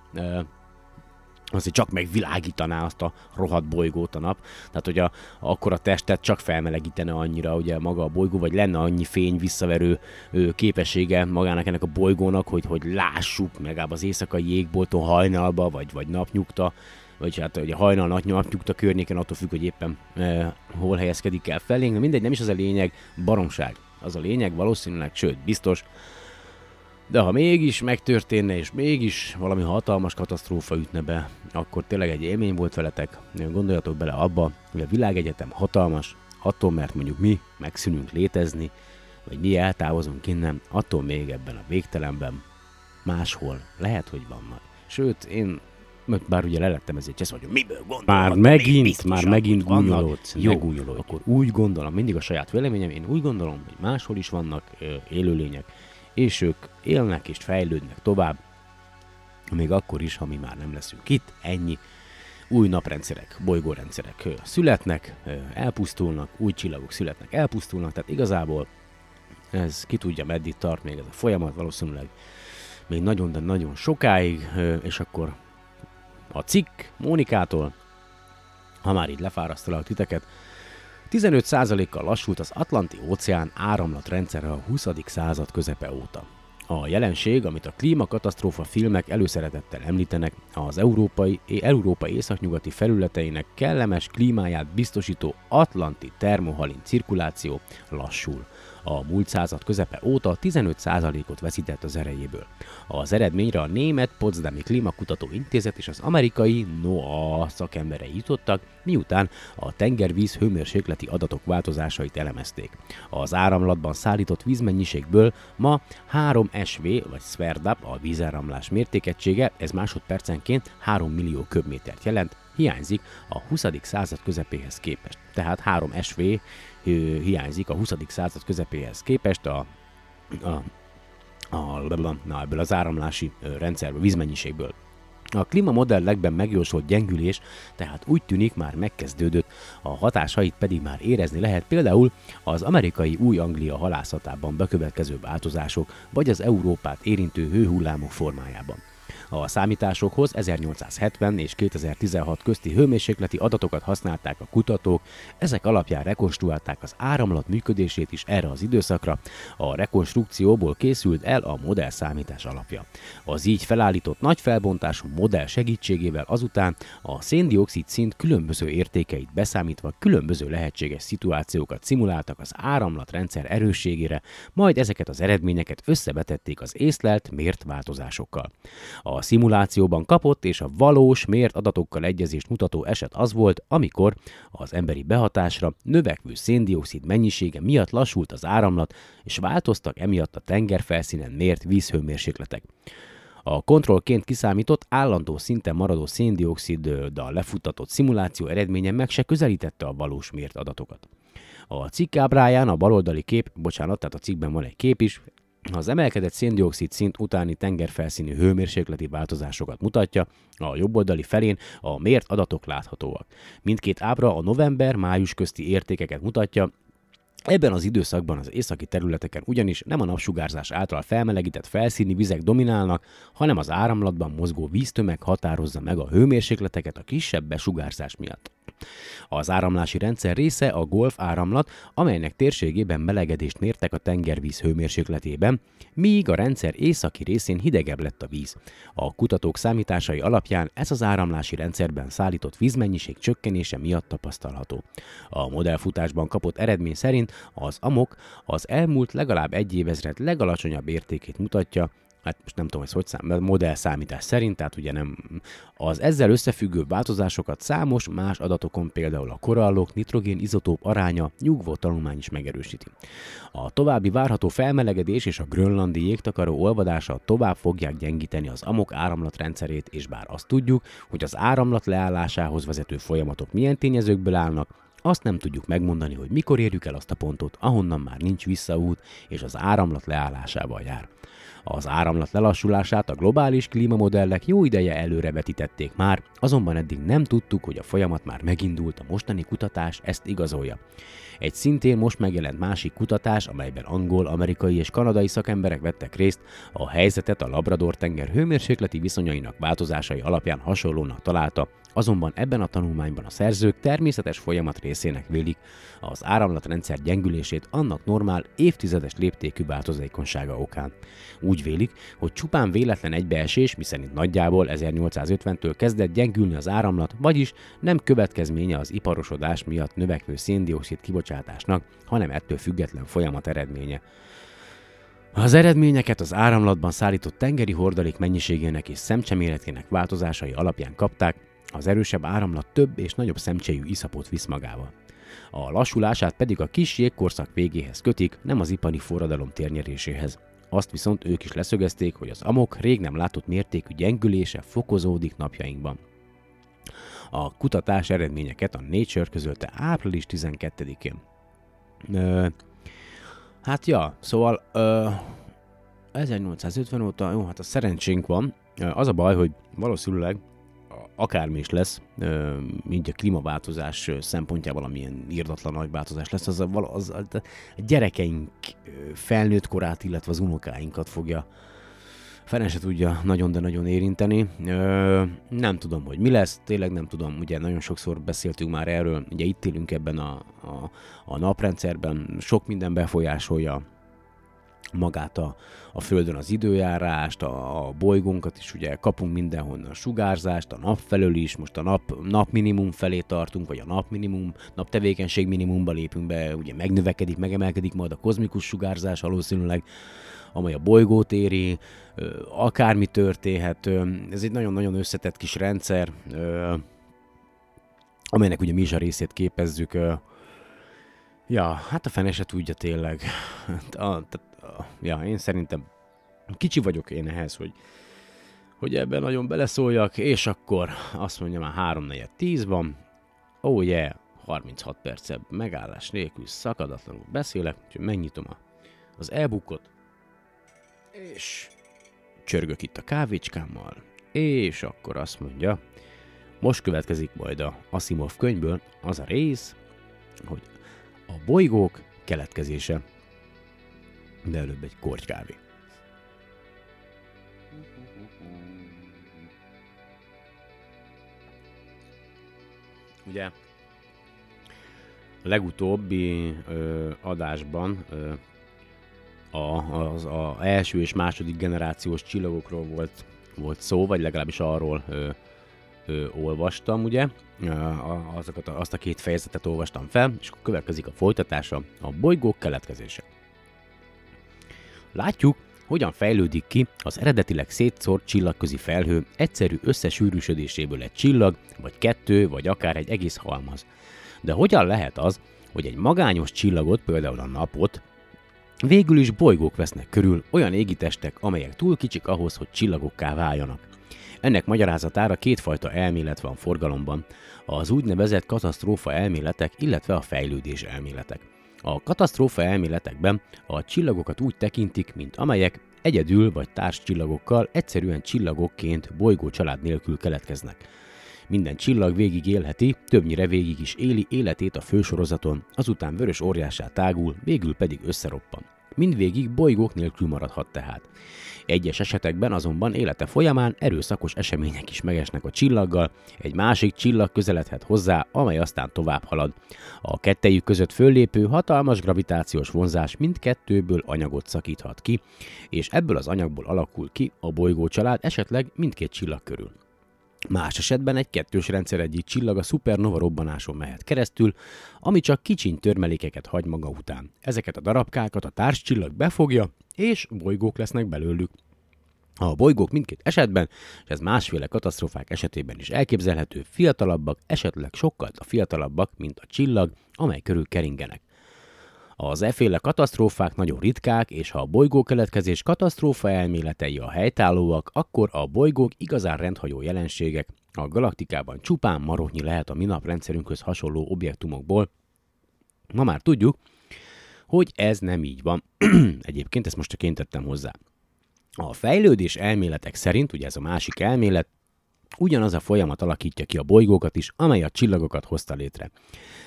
azért csak megvilágítaná azt a rohadt bolygót a nap. Tehát, hogy a, akkor a testet csak felmelegítene annyira, ugye maga a bolygó, vagy lenne annyi fény visszaverő ö, képessége magának ennek a bolygónak, hogy, hogy lássuk, megább az éjszakai jégbolton hajnalba, vagy, vagy napnyugta, vagy hát ugye hajnal nap napnyugta környéken, attól függ, hogy éppen e, hol helyezkedik el felénk, de mindegy, nem is az a lényeg, baromság. Az a lényeg valószínűleg, sőt, biztos, de ha mégis megtörténne, és mégis valami hatalmas katasztrófa ütne be, akkor tényleg egy élmény volt veletek. Gondoljatok bele abba, hogy a világegyetem hatalmas, attól, mert mondjuk mi megszűnünk létezni, vagy mi eltávozunk innen, attól még ebben a végtelenben máshol lehet, hogy vannak. Sőt, én bár ugye lelettem ezért csesz, hogy miből gondolom. Már megint, már megint gúnyolódsz. Jó, gúnyolódj. akkor úgy gondolom, mindig a saját véleményem, én úgy gondolom, hogy máshol is vannak ö, élőlények, és ők élnek és fejlődnek tovább, még akkor is, ha mi már nem leszünk itt, ennyi. Új naprendszerek, bolygórendszerek születnek, elpusztulnak, új csillagok születnek, elpusztulnak, tehát igazából ez ki tudja meddig tart még ez a folyamat, valószínűleg még nagyon, de nagyon sokáig, és akkor a cikk Mónikától, ha már így lefárasztalak titeket, 15%-kal lassult az Atlanti óceán áramlatrendszere a 20. század közepe óta. A jelenség, amit a klímakatasztrófa filmek előszeretettel említenek, az európai, európai északnyugati felületeinek kellemes klímáját biztosító atlanti termohalin cirkuláció lassul a múlt század közepe óta 15%-ot veszített az erejéből. Az eredményre a német Potsdami Klímakutató Intézet és az amerikai NOAA szakemberei jutottak, miután a tengervíz hőmérsékleti adatok változásait elemezték. Az áramlatban szállított vízmennyiségből ma 3 SV vagy Sverdap a vízáramlás mértékegysége, ez másodpercenként 3 millió köbmétert jelent, hiányzik a 20. század közepéhez képest. Tehát 3 SV hiányzik a 20. század közepéhez képest a, a, a, na, ebből az áramlási rendszerből, vízmennyiségből. A klímamodellekben megjósolt gyengülés tehát úgy tűnik már megkezdődött, a hatásait pedig már érezni lehet például az amerikai Új-Anglia halászatában bekövetkező változások, vagy az Európát érintő hőhullámok formájában. A számításokhoz 1870 és 2016 közti hőmérsékleti adatokat használták a kutatók, ezek alapján rekonstruálták az áramlat működését is erre az időszakra. A rekonstrukcióból készült el a modell számítás alapja. Az így felállított nagy felbontású modell segítségével azután a széndiokszid szint különböző értékeit beszámítva különböző lehetséges szituációkat szimuláltak az áramlatrendszer erősségére, majd ezeket az eredményeket összevetették az észlelt mért változásokkal. A szimulációban kapott és a valós mért adatokkal egyezést mutató eset az volt, amikor az emberi behatásra növekvő széndiokszid mennyisége miatt lassult az áramlat, és változtak emiatt a tengerfelszínen mért vízhőmérsékletek. A kontrollként kiszámított állandó szinten maradó széndioksziddal lefuttatott szimuláció eredménye meg se közelítette a valós mért adatokat. A cikk ábráján a baloldali kép, bocsánat, tehát a cikkben van egy kép is, az emelkedett széndiokszid szint utáni tengerfelszíni hőmérsékleti változásokat mutatja, a jobboldali felén a mért adatok láthatóak. Mindkét ábra a november-május közti értékeket mutatja, Ebben az időszakban az északi területeken ugyanis nem a napsugárzás által felmelegített felszíni vizek dominálnak, hanem az áramlatban mozgó víztömeg határozza meg a hőmérsékleteket a kisebb besugárzás miatt. Az áramlási rendszer része a Golf áramlat, amelynek térségében melegedést mértek a tengervíz hőmérsékletében, míg a rendszer északi részén hidegebb lett a víz. A kutatók számításai alapján ez az áramlási rendszerben szállított vízmennyiség csökkenése miatt tapasztalható. A modellfutásban kapott eredmény szerint az amok az elmúlt legalább egy évezred legalacsonyabb értékét mutatja, hát most nem tudom, hogy hogy szám, modell számítás szerint, tehát ugye nem az ezzel összefüggő változásokat számos más adatokon, például a korallok nitrogén izotóp aránya nyugvó tanulmány is megerősíti. A további várható felmelegedés és a grönlandi jégtakaró olvadása tovább fogják gyengíteni az amok áramlatrendszerét, és bár azt tudjuk, hogy az áramlat leállásához vezető folyamatok milyen tényezőkből állnak, azt nem tudjuk megmondani, hogy mikor érjük el azt a pontot, ahonnan már nincs visszaút, és az áramlat leállásával jár. Az áramlat lelassulását a globális klímamodellek jó ideje előre vetítették már, azonban eddig nem tudtuk, hogy a folyamat már megindult, a mostani kutatás ezt igazolja. Egy szintén most megjelent másik kutatás, amelyben angol, amerikai és kanadai szakemberek vettek részt, a helyzetet a Labrador-tenger hőmérsékleti viszonyainak változásai alapján hasonlónak találta, azonban ebben a tanulmányban a szerzők természetes folyamat részének vélik az áramlatrendszer gyengülését annak normál évtizedes léptékű változékonysága okán. Úgy vélik, hogy csupán véletlen egybeesés, miszerint nagyjából 1850-től kezdett gyengülni az áramlat, vagyis nem következménye az iparosodás miatt növekvő széndiokszid kibocsátásnak, hanem ettől független folyamat eredménye. Az eredményeket az áramlatban szállított tengeri hordalék mennyiségének és szemcseméletének változásai alapján kapták, az erősebb áramlat több és nagyobb szemcsejű iszapot visz magával. A lassulását pedig a kis jégkorszak végéhez kötik, nem az ipari forradalom térnyeréséhez. Azt viszont ők is leszögezték, hogy az amok rég nem látott mértékű gyengülése fokozódik napjainkban. A kutatás eredményeket a Nature közölte április 12-én. Ö, hát ja, szóval ö, 1850 óta, jó, hát a szerencsénk van. Az a baj, hogy valószínűleg akármi is lesz, így a klímaváltozás szempontjából, amilyen írdatlan nagy változás lesz, az a, az a, a gyerekeink felnőtt korát, illetve az unokáinkat fogja fene se tudja nagyon, de nagyon érinteni. Ö, nem tudom, hogy mi lesz, tényleg nem tudom, ugye nagyon sokszor beszéltünk már erről, ugye itt élünk ebben a, a, a naprendszerben, sok minden befolyásolja magát a, a Földön az időjárást, a, a bolygónkat is, ugye kapunk mindenhonnan sugárzást, a nap felől is, most a nap, nap minimum felé tartunk, vagy a nap minimum, nap tevékenység minimumba lépünk be, ugye megnövekedik, megemelkedik majd a kozmikus sugárzás valószínűleg, amely a bolygót éri, akármi történhet. Ez egy nagyon-nagyon összetett kis rendszer, amelynek ugye mi is a részét képezzük. Ja, hát a fene se tudja tényleg. A, tehát ja, én szerintem kicsi vagyok én ehhez, hogy, hogy ebben nagyon beleszóljak, és akkor azt mondja már 3 4 10 van, oh yeah, 36 percebb megállás nélkül szakadatlanul beszélek, úgyhogy megnyitom a, az e-bookot, és csörgök itt a kávécskámmal, és akkor azt mondja, most következik majd a Asimov könyvből az a rész, hogy a bolygók keletkezése de előbb egy korty kávé. Ugye a legutóbbi ö, adásban ö, a, az a első és második generációs csillagokról volt, volt szó, vagy legalábbis arról ö, ö, olvastam, ugye, azokat, azt a két fejezetet olvastam fel, és akkor következik a folytatása, a bolygók keletkezése. Látjuk, hogyan fejlődik ki az eredetileg szétszórt csillagközi felhő egyszerű összesűrűsödéséből egy csillag, vagy kettő, vagy akár egy egész halmaz. De hogyan lehet az, hogy egy magányos csillagot, például a napot, végül is bolygók vesznek körül, olyan égitestek, amelyek túl kicsik ahhoz, hogy csillagokká váljanak. Ennek magyarázatára kétfajta elmélet van forgalomban, az úgynevezett katasztrófa elméletek, illetve a fejlődés elméletek. A katasztrófa elméletekben a csillagokat úgy tekintik, mint amelyek egyedül vagy társ csillagokkal egyszerűen csillagokként bolygó család nélkül keletkeznek. Minden csillag végig élheti, többnyire végig is éli életét a fősorozaton, azután vörös óriásá tágul, végül pedig összeroppan. Mindvégig bolygók nélkül maradhat tehát. Egyes esetekben azonban élete folyamán erőszakos események is megesnek a csillaggal, egy másik csillag közeledhet hozzá, amely aztán tovább halad. A kettejük között föllépő hatalmas gravitációs vonzás mindkettőből anyagot szakíthat ki, és ebből az anyagból alakul ki a bolygó család esetleg mindkét csillag körül. Más esetben egy kettős rendszer egyik csillag a szupernova robbanáson mehet keresztül, ami csak kicsiny törmelékeket hagy maga után. Ezeket a darabkákat a társcsillag befogja, és bolygók lesznek belőlük. A bolygók mindkét esetben, és ez másféle katasztrófák esetében is elképzelhető, fiatalabbak, esetleg sokkal fiatalabbak, mint a csillag, amely körül keringenek. Az efféle katasztrófák nagyon ritkák, és ha a bolygó keletkezés katasztrófa elméletei a helytállóak, akkor a bolygók igazán rendhagyó jelenségek, A galaktikában csupán maroknyi lehet a mi naprendszerünkhöz hasonló objektumokból. Ma már tudjuk, hogy ez nem így van. <clears throat> Egyébként ezt most csak én tettem hozzá. A fejlődés elméletek szerint, ugye ez a másik elmélet, ugyanaz a folyamat alakítja ki a bolygókat is, amely a csillagokat hozta létre.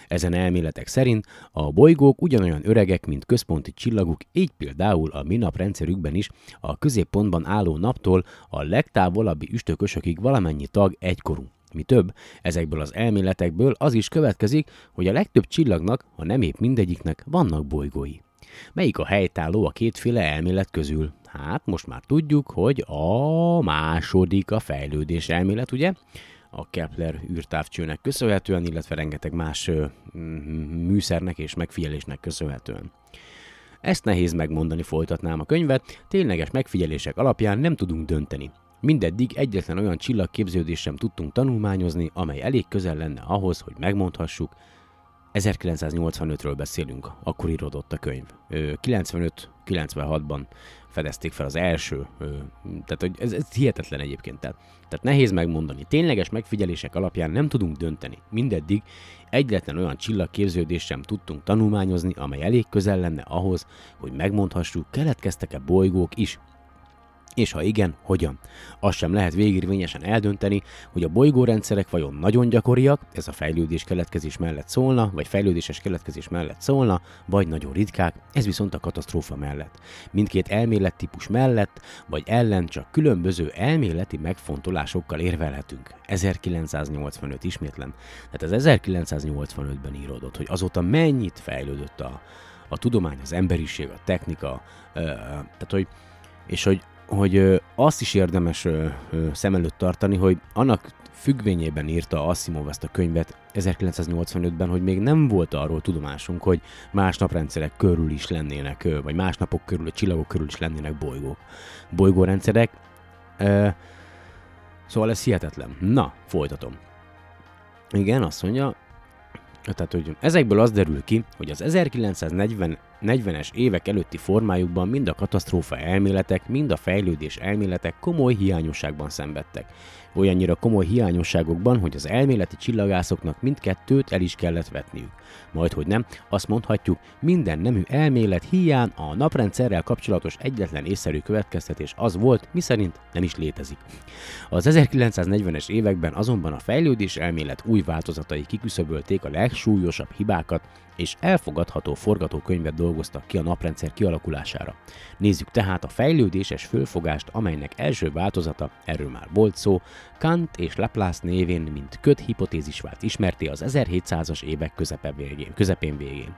Ezen elméletek szerint a bolygók ugyanolyan öregek, mint központi csillaguk, így például a mi naprendszerükben is a középpontban álló naptól a legtávolabbi üstökösökig valamennyi tag egykorú. Mi több, ezekből az elméletekből az is következik, hogy a legtöbb csillagnak, ha nem épp mindegyiknek, vannak bolygói. Melyik a helytálló a kétféle elmélet közül? Hát most már tudjuk, hogy a második a fejlődés elmélet, ugye? A Kepler űrtávcsőnek köszönhetően, illetve rengeteg más műszernek és megfigyelésnek köszönhetően. Ezt nehéz megmondani, folytatnám a könyvet, tényleges megfigyelések alapján nem tudunk dönteni. Mindeddig egyetlen olyan csillagképződést sem tudtunk tanulmányozni, amely elég közel lenne ahhoz, hogy megmondhassuk, 1985-ről beszélünk, akkor írodott a könyv. 95-96-ban fedezték fel az első, tehát hogy ez, ez hihetetlen egyébként. Tehát, tehát nehéz megmondani. Tényleges megfigyelések alapján nem tudunk dönteni. Mindeddig egyetlen olyan csillagképződést sem tudtunk tanulmányozni, amely elég közel lenne ahhoz, hogy megmondhassuk, keletkeztek-e bolygók is, és ha igen, hogyan? Azt sem lehet végérvényesen eldönteni, hogy a bolygórendszerek vajon nagyon gyakoriak, ez a fejlődés keletkezés mellett szólna, vagy fejlődéses keletkezés mellett szólna, vagy nagyon ritkák, ez viszont a katasztrófa mellett. Mindkét elmélettípus mellett, vagy ellen csak különböző elméleti megfontolásokkal érvelhetünk. 1985 ismétlen. Tehát az 1985-ben íródott, hogy azóta mennyit fejlődött a, a tudomány, az emberiség, a technika, ö, tehát hogy és hogy hogy azt is érdemes szem előtt tartani, hogy annak függvényében írta Asimov ezt a könyvet 1985-ben, hogy még nem volt arról tudomásunk, hogy más naprendszerek körül is lennének, vagy más napok körül, a csillagok körül is lennének bolygók. Bolygórendszerek. Szóval ez hihetetlen. Na, folytatom. Igen, azt mondja, tehát, hogy ezekből az derül ki, hogy az 1940 40-es évek előtti formájukban mind a katasztrófa elméletek, mind a fejlődés elméletek komoly hiányosságban szenvedtek. Olyannyira komoly hiányosságokban, hogy az elméleti csillagászoknak mindkettőt el is kellett vetniük. Majd, hogy nem, azt mondhatjuk, minden nemű elmélet hiány a naprendszerrel kapcsolatos egyetlen észszerű következtetés az volt, miszerint nem is létezik. Az 1940-es években azonban a fejlődés elmélet új változatai kiküszöbölték a legsúlyosabb hibákat, és elfogadható forgatókönyvet dolgoztak ki a naprendszer kialakulására. Nézzük tehát a fejlődéses fölfogást, amelynek első változata, erről már volt szó, Kant és Laplace névén, mint köthipotézis vált ismerté az 1700-as évek közepe végén, közepén végén.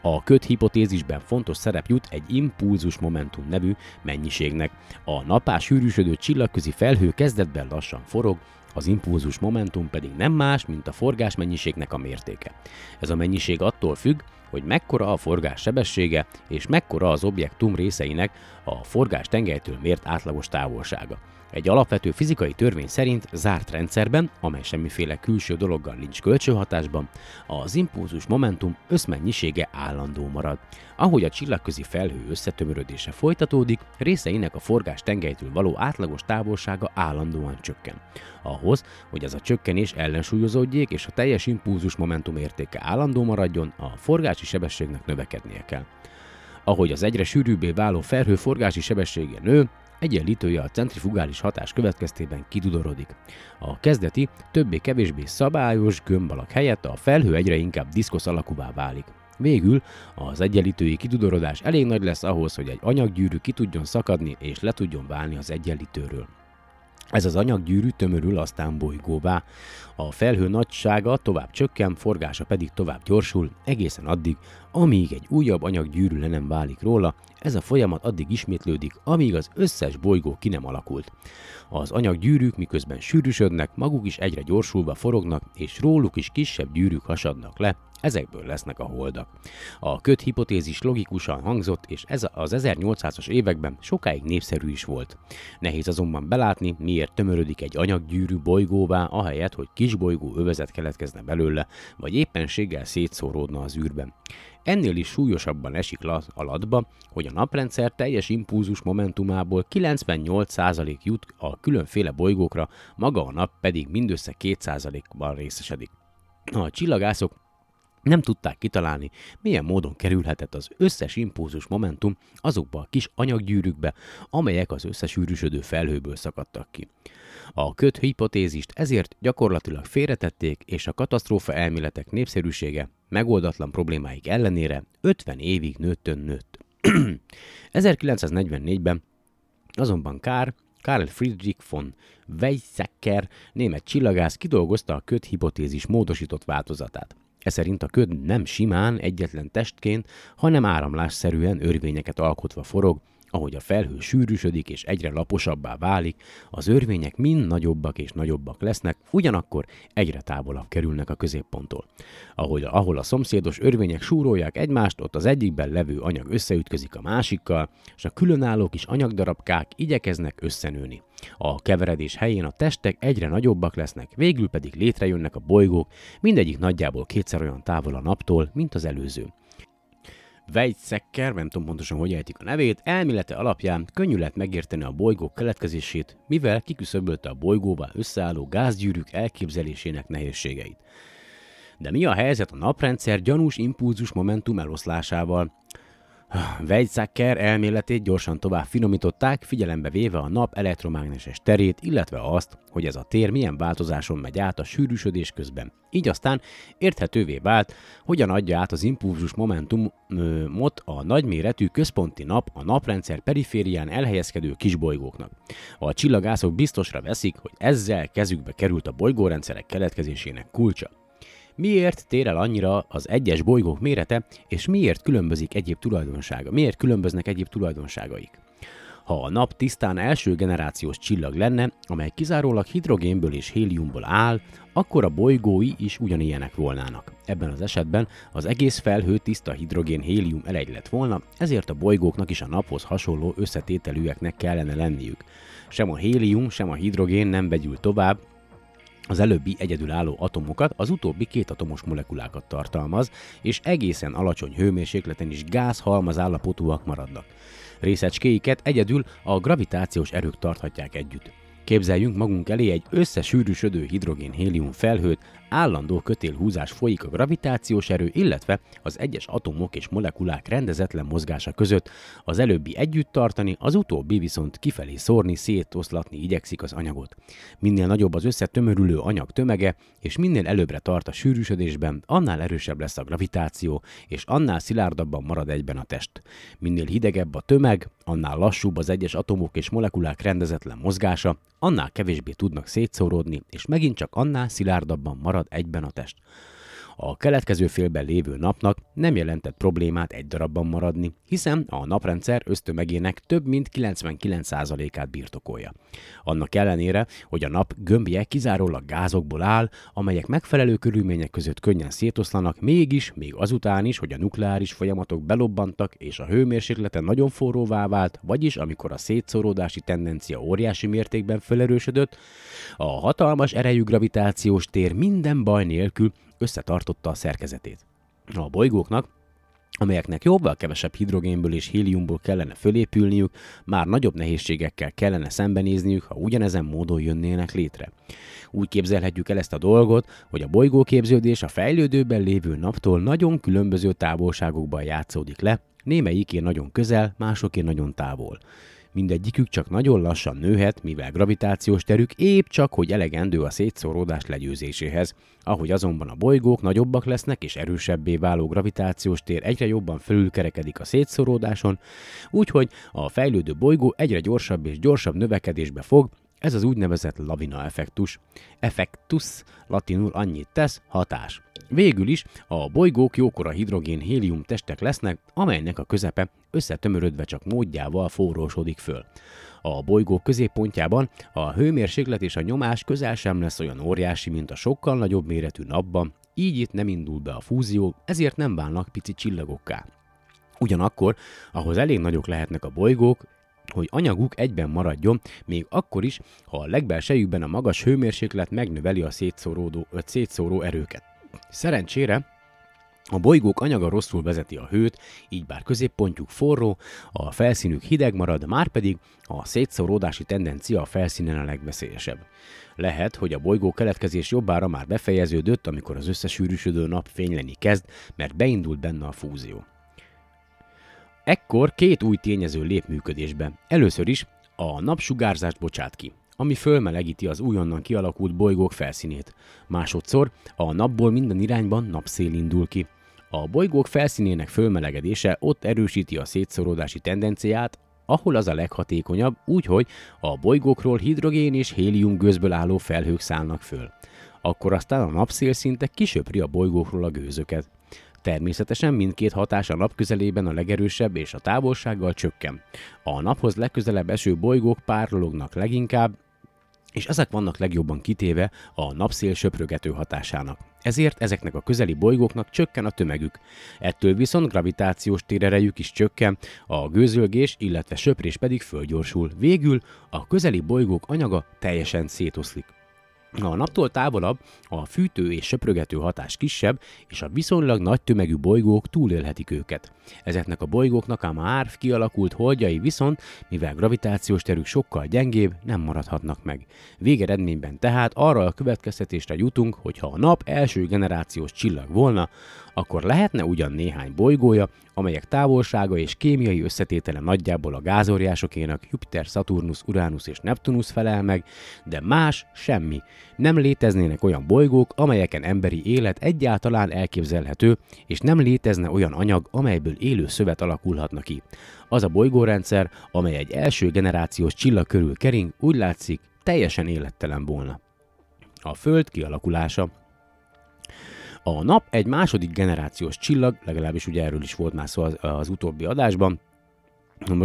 A köthipotézisben fontos szerep jut egy impulzus momentum nevű mennyiségnek. A napás sűrűsödő csillagközi felhő kezdetben lassan forog, az impulzus momentum pedig nem más, mint a forgás mennyiségnek a mértéke. Ez a mennyiség attól függ, hogy mekkora a forgás sebessége és mekkora az objektum részeinek a forgás tengelytől mért átlagos távolsága. Egy alapvető fizikai törvény szerint zárt rendszerben, amely semmiféle külső dologgal nincs kölcsönhatásban, az impulzus momentum összmennyisége állandó marad. Ahogy a csillagközi felhő összetömörödése folytatódik, részeinek a forgás tengelytől való átlagos távolsága állandóan csökken. Ahhoz, hogy ez a csökkenés ellensúlyozódjék és a teljes impulzus momentum értéke állandó maradjon, a forgási sebességnek növekednie kell. Ahogy az egyre sűrűbbé váló felhő forgási sebessége nő, egyenlítője a centrifugális hatás következtében kidudorodik. A kezdeti, többé-kevésbé szabályos gömb helyett a felhő egyre inkább diszkosz alakúvá válik. Végül az egyenlítői kidudorodás elég nagy lesz ahhoz, hogy egy anyaggyűrű ki tudjon szakadni és le tudjon válni az egyenlítőről. Ez az anyaggyűrű tömörül aztán bolygóvá. A felhő nagysága tovább csökken, forgása pedig tovább gyorsul, egészen addig, amíg egy újabb anyaggyűrű le nem válik róla, ez a folyamat addig ismétlődik, amíg az összes bolygó ki nem alakult. Az anyaggyűrűk miközben sűrűsödnek, maguk is egyre gyorsulva forognak, és róluk is kisebb gyűrűk hasadnak le, ezekből lesznek a holdak. A köt hipotézis logikusan hangzott, és ez az 1800-as években sokáig népszerű is volt. Nehéz azonban belátni, miért tömörödik egy anyaggyűrű bolygóvá, ahelyett, hogy kis bolygó övezet keletkezne belőle, vagy éppenséggel szétszóródna az űrben. Ennél is súlyosabban esik alatba, hogy a naprendszer teljes impulzus momentumából 98% jut a különféle bolygókra, maga a nap pedig mindössze 2%-ban részesedik. A csillagászok nem tudták kitalálni, milyen módon kerülhetett az összes impulzus momentum azokba a kis anyaggyűrűkbe, amelyek az összesűrűsödő felhőből szakadtak ki. A köt hipotézist ezért gyakorlatilag félretették, és a katasztrófa elméletek népszerűsége megoldatlan problémáik ellenére 50 évig nőttön nőtt. <clears throat> 1944-ben azonban Kár Karl Friedrich von Weizsäcker német csillagász kidolgozta a köt hipotézis módosított változatát. E szerint a köd nem simán egyetlen testként, hanem áramlásszerűen örvényeket alkotva forog, ahogy a felhő sűrűsödik és egyre laposabbá válik, az örvények mind nagyobbak és nagyobbak lesznek, ugyanakkor egyre távolabb kerülnek a középponttól. Ahogy, ahol a szomszédos örvények súrolják egymást, ott az egyikben levő anyag összeütközik a másikkal, és a különálló kis anyagdarabkák igyekeznek összenőni. A keveredés helyén a testek egyre nagyobbak lesznek, végül pedig létrejönnek a bolygók, mindegyik nagyjából kétszer olyan távol a naptól, mint az előző. Weizsäcker, nem tudom pontosan, hogy ejtik a nevét, elmélete alapján könnyű lehet megérteni a bolygók keletkezését, mivel kiküszöbölte a bolygóvá összeálló gázgyűrűk elképzelésének nehézségeit. De mi a helyzet a naprendszer gyanús impulzus momentum eloszlásával? Weizsäcker elméletét gyorsan tovább finomították, figyelembe véve a nap elektromágneses terét, illetve azt, hogy ez a tér milyen változáson megy át a sűrűsödés közben. Így aztán érthetővé vált, hogyan adja át az impulzus momentumot a nagyméretű központi nap a naprendszer periférián elhelyezkedő kisbolygóknak. A csillagászok biztosra veszik, hogy ezzel kezükbe került a bolygórendszerek keletkezésének kulcsa. Miért tér el annyira az egyes bolygók mérete, és miért különbözik egyéb tulajdonsága? Miért különböznek egyéb tulajdonságaik? Ha a nap tisztán első generációs csillag lenne, amely kizárólag hidrogénből és héliumból áll, akkor a bolygói is ugyanilyenek volnának. Ebben az esetben az egész felhő tiszta hidrogén-hélium elegy lett volna, ezért a bolygóknak is a naphoz hasonló összetételűeknek kellene lenniük. Sem a hélium, sem a hidrogén nem vegyül tovább, az előbbi egyedülálló atomokat, az utóbbi két atomos molekulákat tartalmaz, és egészen alacsony hőmérsékleten is gázhalmaz állapotúak maradnak. Részecskéiket egyedül a gravitációs erők tarthatják együtt. Képzeljünk magunk elé egy összesűrűsödő hidrogén-hélium felhőt, állandó kötélhúzás folyik a gravitációs erő, illetve az egyes atomok és molekulák rendezetlen mozgása között. Az előbbi együtt tartani, az utóbbi viszont kifelé szórni, szétoszlatni igyekszik az anyagot. Minél nagyobb az összetömörülő anyag tömege, és minél előbbre tart a sűrűsödésben, annál erősebb lesz a gravitáció, és annál szilárdabban marad egyben a test. Minél hidegebb a tömeg, annál lassúbb az egyes atomok és molekulák rendezetlen mozgása, annál kevésbé tudnak szétszóródni, és megint csak annál szilárdabban marad egyben a test. A keletkező félben lévő napnak nem jelentett problémát egy darabban maradni, hiszen a naprendszer ösztömegének több mint 99%-át birtokolja. Annak ellenére, hogy a nap gömbje kizárólag gázokból áll, amelyek megfelelő körülmények között könnyen szétoszlanak, mégis, még azután is, hogy a nukleáris folyamatok belobbantak és a hőmérséklete nagyon forróvá vált, vagyis amikor a szétszóródási tendencia óriási mértékben felerősödött, a hatalmas erejű gravitációs tér minden baj nélkül összetartotta a szerkezetét. A bolygóknak amelyeknek jóval kevesebb hidrogénből és héliumból kellene fölépülniük, már nagyobb nehézségekkel kellene szembenézniük, ha ugyanezen módon jönnének létre. Úgy képzelhetjük el ezt a dolgot, hogy a bolygóképződés a fejlődőben lévő naptól nagyon különböző távolságokban játszódik le, némelyikén nagyon közel, másokén nagyon távol. Mindegyikük csak nagyon lassan nőhet, mivel gravitációs terük épp csak, hogy elegendő a szétszóródás legyőzéséhez. Ahogy azonban a bolygók nagyobbak lesznek és erősebbé váló gravitációs tér egyre jobban fölülkerekedik a szétszóródáson, úgyhogy a fejlődő bolygó egyre gyorsabb és gyorsabb növekedésbe fog, ez az úgynevezett lavina effektus. Effektus latinul annyit tesz, hatás. Végül is a bolygók jókora hidrogén-hélium testek lesznek, amelynek a közepe összetömörödve csak módjával forrósodik föl. A bolygók középpontjában a hőmérséklet és a nyomás közel sem lesz olyan óriási, mint a sokkal nagyobb méretű napban, Így itt nem indul be a fúzió, ezért nem válnak pici csillagokká. Ugyanakkor, ahhoz elég nagyok lehetnek a bolygók, hogy anyaguk egyben maradjon, még akkor is, ha a legbelsejükben a magas hőmérséklet megnöveli a szétszóródó, a szétszóró erőket. Szerencsére a bolygók anyaga rosszul vezeti a hőt, így bár középpontjuk forró, a felszínük hideg marad, már pedig a szétszóródási tendencia a felszínen a legveszélyesebb. Lehet, hogy a bolygó keletkezés jobbára már befejeződött, amikor az összesűrűsödő nap fényleni kezd, mert beindult benne a fúzió. Ekkor két új tényező lép működésbe. Először is a napsugárzást bocsát ki, ami fölmelegíti az újonnan kialakult bolygók felszínét. Másodszor a napból minden irányban napszél indul ki. A bolygók felszínének fölmelegedése ott erősíti a szétszorodási tendenciát, ahol az a leghatékonyabb, úgyhogy a bolygókról hidrogén és hélium gőzből álló felhők szállnak föl. Akkor aztán a napszél szinte kisöpri a bolygókról a gőzöket. Természetesen mindkét hatás a nap közelében a legerősebb és a távolsággal csökken. A naphoz legközelebb eső bolygók párolognak leginkább, és ezek vannak legjobban kitéve a napszél söprögető hatásának. Ezért ezeknek a közeli bolygóknak csökken a tömegük. Ettől viszont gravitációs térerejük is csökken, a gőzölgés, illetve söprés pedig fölgyorsul. Végül a közeli bolygók anyaga teljesen szétoszlik. A naptól távolabb a fűtő és söprögető hatás kisebb, és a viszonylag nagy tömegű bolygók túlélhetik őket. Ezeknek a bolygóknak a már kialakult holdjai viszont, mivel gravitációs terük sokkal gyengébb, nem maradhatnak meg. Végeredményben tehát arra a következtetésre jutunk, hogy ha a nap első generációs csillag volna, akkor lehetne ugyan néhány bolygója, amelyek távolsága és kémiai összetétele nagyjából a gázóriásokénak Jupiter, Saturnus, Uranus és Neptunus felel meg, de más semmi. Nem léteznének olyan bolygók, amelyeken emberi élet egyáltalán elképzelhető, és nem létezne olyan anyag, amelyből élő szövet alakulhatna ki. Az a bolygórendszer, amely egy első generációs csillag körül kering, úgy látszik, teljesen élettelen volna. A Föld kialakulása a nap egy második generációs csillag, legalábbis ugye erről is volt már szó az, az utóbbi adásban.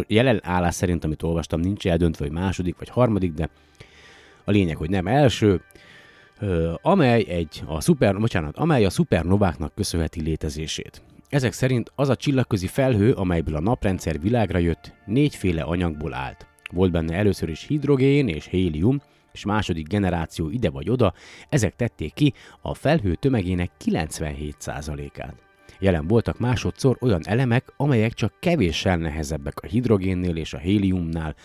Jelen állás szerint, amit olvastam, nincs eldöntve, hogy második vagy harmadik, de a lényeg, hogy nem első, amely egy a szuper, bocsánat, amely a szupernováknak köszönheti létezését. Ezek szerint az a csillagközi felhő, amelyből a naprendszer világra jött, négyféle anyagból állt. Volt benne először is hidrogén és hélium, és második generáció ide vagy oda, ezek tették ki a felhő tömegének 97%-át. Jelen voltak másodszor olyan elemek, amelyek csak kevéssel nehezebbek a hidrogénnél és a héliumnál,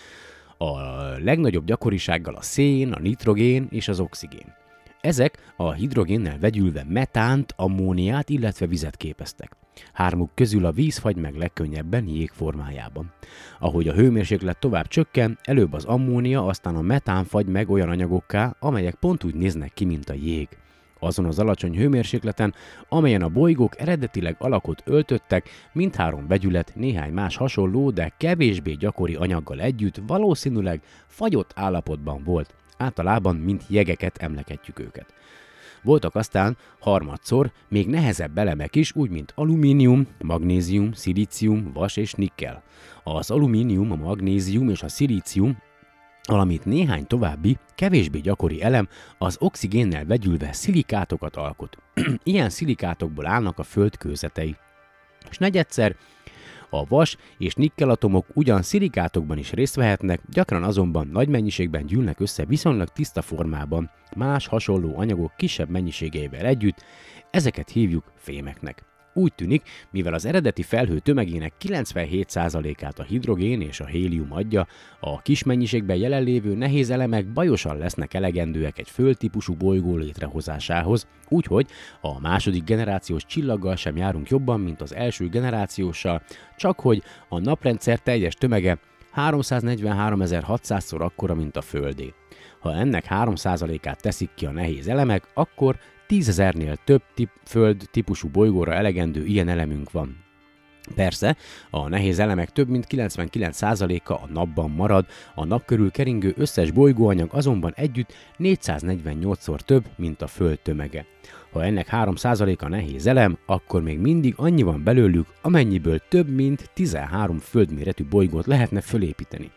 a legnagyobb gyakorisággal a szén, a nitrogén és az oxigén. Ezek a hidrogénnel vegyülve metánt, ammóniát, illetve vizet képeztek. Hármuk közül a víz fagy meg legkönnyebben jég formájában. Ahogy a hőmérséklet tovább csökken, előbb az ammónia, aztán a metán fagy meg olyan anyagokká, amelyek pont úgy néznek ki, mint a jég. Azon az alacsony hőmérsékleten, amelyen a bolygók eredetileg alakot öltöttek, mindhárom vegyület néhány más hasonló, de kevésbé gyakori anyaggal együtt valószínűleg fagyott állapotban volt. Általában mint jegeket emlegetjük őket. Voltak aztán harmadszor még nehezebb elemek is, úgy mint alumínium, magnézium, szilícium, vas és nikkel. Az alumínium, a magnézium és a szilícium valamint néhány további, kevésbé gyakori elem az oxigénnel vegyülve szilikátokat alkot. <clears throat> Ilyen szilikátokból állnak a föld kőzetei. És negyedszer a vas és nikkelatomok ugyan szilikátokban is részt vehetnek, gyakran azonban nagy mennyiségben gyűlnek össze viszonylag tiszta formában, más hasonló anyagok kisebb mennyiségeivel együtt, ezeket hívjuk fémeknek. Úgy tűnik, mivel az eredeti felhő tömegének 97%-át a hidrogén és a hélium adja, a kis mennyiségben jelenlévő nehéz elemek bajosan lesznek elegendőek egy földtípusú bolygó létrehozásához, úgyhogy a második generációs csillaggal sem járunk jobban, mint az első generációssal, csak hogy a naprendszer teljes tömege 343.600-szor akkora, mint a Földé. Ha ennek 3%-át teszik ki a nehéz elemek, akkor tízezernél több tip, föld típusú bolygóra elegendő ilyen elemünk van. Persze, a nehéz elemek több mint 99%-a a napban marad, a nap körül keringő összes bolygóanyag azonban együtt 448-szor több, mint a Föld tömege. Ha ennek 3%-a nehéz elem, akkor még mindig annyi van belőlük, amennyiből több mint 13 földméretű bolygót lehetne fölépíteni.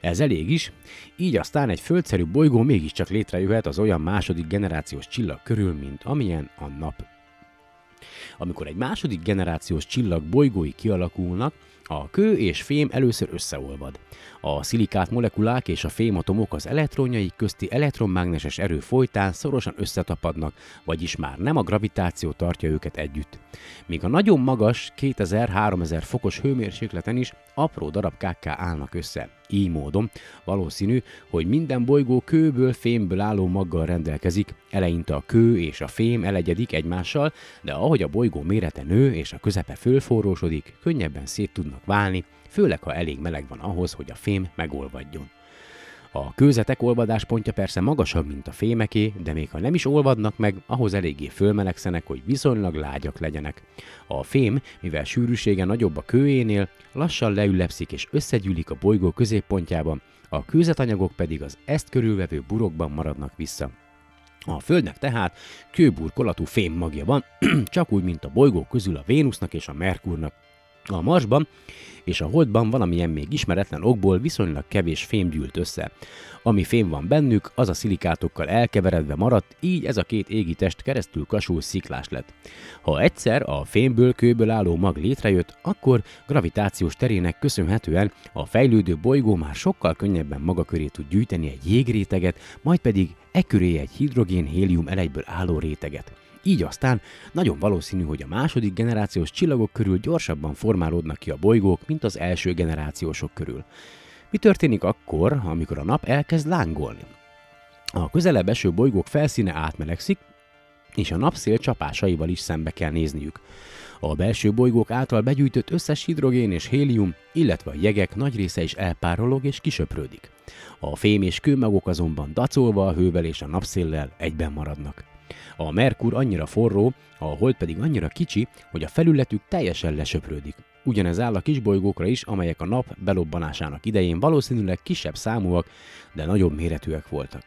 Ez elég is, így aztán egy földszerű bolygó mégiscsak létrejöhet az olyan második generációs csillag körül, mint amilyen a nap. Amikor egy második generációs csillag bolygói kialakulnak, a kő és fém először összeolvad. A szilikát molekulák és a fématomok az elektronjai közti elektronmágneses erő folytán szorosan összetapadnak, vagyis már nem a gravitáció tartja őket együtt. Míg a nagyon magas 2000-3000 fokos hőmérsékleten is apró darabkákká állnak össze. Így módon valószínű, hogy minden bolygó kőből, fémből álló maggal rendelkezik, eleinte a kő és a fém elegyedik egymással, de ahogy a bolygó mérete nő és a közepe fölforrósodik, könnyebben szét tudnak válni, főleg ha elég meleg van ahhoz, hogy a fém megolvadjon. A kőzetek olvadáspontja persze magasabb, mint a fémeké, de még ha nem is olvadnak meg, ahhoz eléggé fölmelegszenek, hogy viszonylag lágyak legyenek. A fém, mivel sűrűsége nagyobb a kőénél, lassan leülepszik és összegyűlik a bolygó középpontjában, a kőzetanyagok pedig az ezt körülvevő burokban maradnak vissza. A Földnek tehát kőburkolatú fém magja van, <clears throat> csak úgy, mint a bolygók közül a Vénusznak és a Merkurnak. A Marsban és a Holdban valamilyen még ismeretlen okból viszonylag kevés fém gyűlt össze. Ami fém van bennük, az a szilikátokkal elkeveredve maradt, így ez a két égi test keresztül kasul sziklás lett. Ha egyszer a fémből, kőből álló mag létrejött, akkor gravitációs terének köszönhetően a fejlődő bolygó már sokkal könnyebben maga köré tud gyűjteni egy jégréteget, majd pedig e köré egy hidrogén-hélium elejből álló réteget. Így aztán nagyon valószínű, hogy a második generációs csillagok körül gyorsabban formálódnak ki a bolygók, mint az első generációsok körül. Mi történik akkor, amikor a nap elkezd lángolni? A közelebb eső bolygók felszíne átmelegszik, és a napszél csapásaival is szembe kell nézniük. A belső bolygók által begyűjtött összes hidrogén és hélium, illetve a jegek nagy része is elpárolog és kisöprődik. A fém és kőmagok azonban dacolva a hővel és a napszéllel egyben maradnak. A Merkur annyira forró, a Hold pedig annyira kicsi, hogy a felületük teljesen lesöprődik. Ugyanez áll a kisbolygókra is, amelyek a nap belobbanásának idején valószínűleg kisebb számúak, de nagyobb méretűek voltak.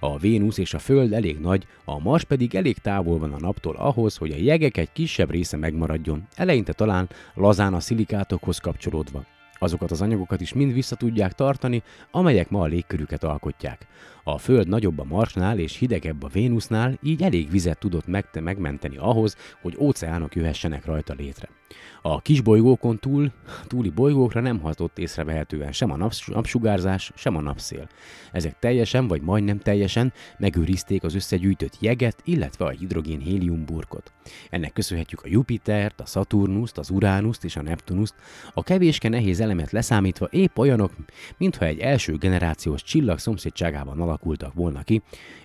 A Vénusz és a Föld elég nagy, a Mars pedig elég távol van a naptól ahhoz, hogy a jegek egy kisebb része megmaradjon, eleinte talán lazán a szilikátokhoz kapcsolódva. Azokat az anyagokat is mind vissza tudják tartani, amelyek ma a légkörüket alkotják. A Föld nagyobb a Marsnál és hidegebb a Vénusznál, így elég vizet tudott meg- megmenteni ahhoz, hogy óceánok jöhessenek rajta létre. A kis bolygókon túl, túli bolygókra nem hatott észrevehetően sem a naps- napsugárzás, sem a napszél. Ezek teljesen vagy majdnem teljesen megőrizték az összegyűjtött jeget, illetve a hidrogén-hélium burkot. Ennek köszönhetjük a Jupitert, a Saturnust, az Uránuszt és a Neptunuszt, a kevéske nehéz elemet leszámítva épp olyanok, mintha egy első generációs csillag szomszédságában alakultak volna ki,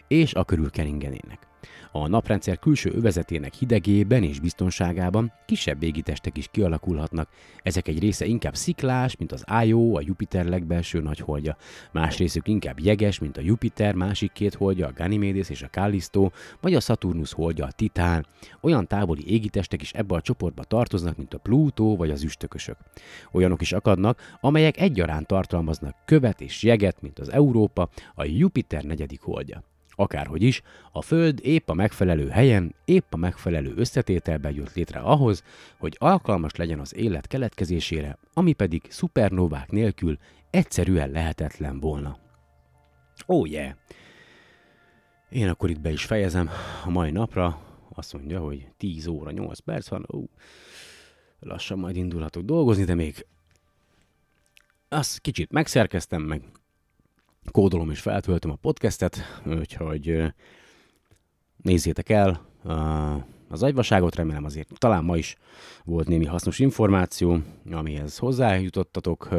és a körül keringenének. A naprendszer külső övezetének hidegében és biztonságában kisebb égitestek is kialakulhatnak. Ezek egy része inkább sziklás, mint az Io, a Jupiter legbelső nagyholdja. Más részük inkább jeges, mint a Jupiter másik két holdja, a Ganymedes és a Callisto, vagy a Saturnus holdja, a Titán. Olyan távoli égitestek is ebbe a csoportba tartoznak, mint a Plutó vagy az üstökösök. Olyanok is akadnak, amelyek egyaránt tartalmaznak követ és jeget, mint az Európa, a Jupiter negyedik holdja. Akárhogy is, a Föld épp a megfelelő helyen, épp a megfelelő összetételben jött létre ahhoz, hogy alkalmas legyen az élet keletkezésére, ami pedig szupernovák nélkül egyszerűen lehetetlen volna. Ó, oh yeah! Én akkor itt be is fejezem a mai napra. Azt mondja, hogy 10 óra 8 perc van. Ó, lassan majd indulhatok dolgozni, de még azt kicsit megszerkeztem, meg kódolom és feltöltöm a podcastet, úgyhogy nézzétek el az agyvaságot, remélem azért talán ma is volt némi hasznos információ, amihez hozzájutottatok.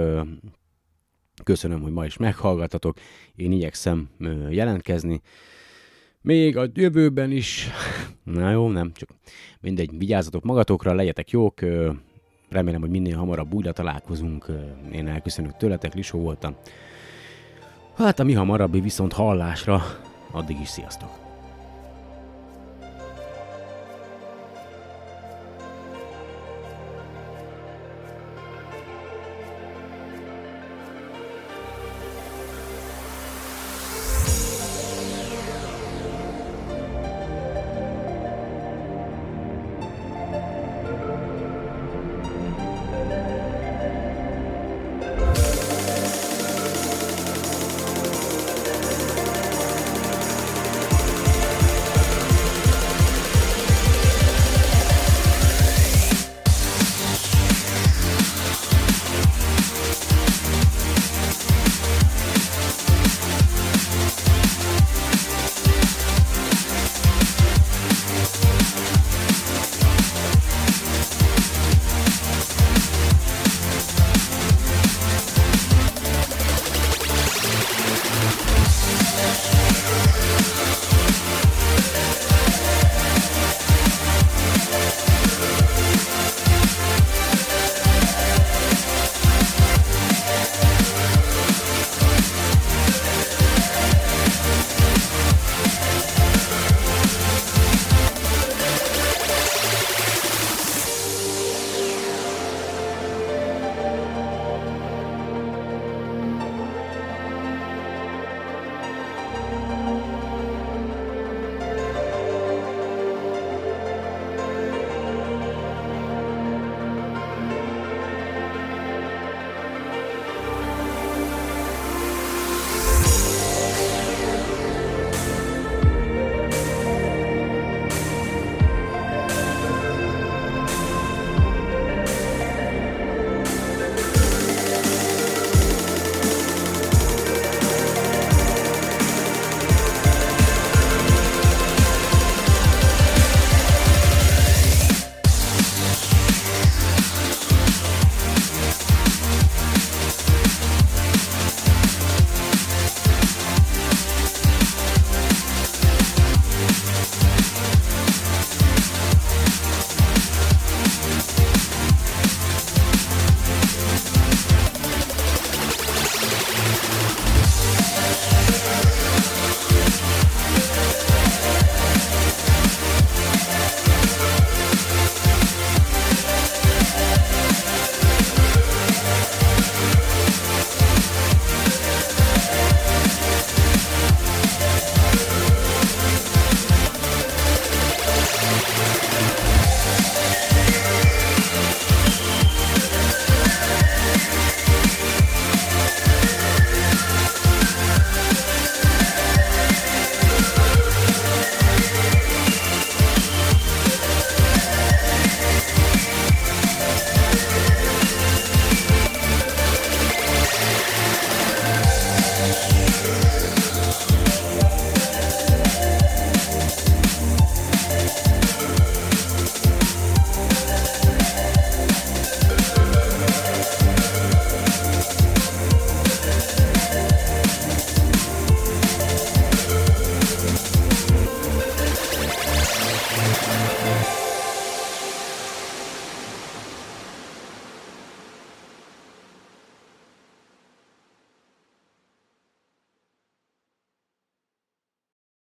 Köszönöm, hogy ma is meghallgattatok. Én igyekszem jelentkezni. Még a jövőben is. <laughs> Na jó, nem, csak mindegy, vigyázzatok magatokra, legyetek jók. Remélem, hogy minél hamarabb újra találkozunk. Én elköszönök tőletek, Lisó voltam. Hát a mi hamarabbi viszont hallásra. Addig is sziasztok!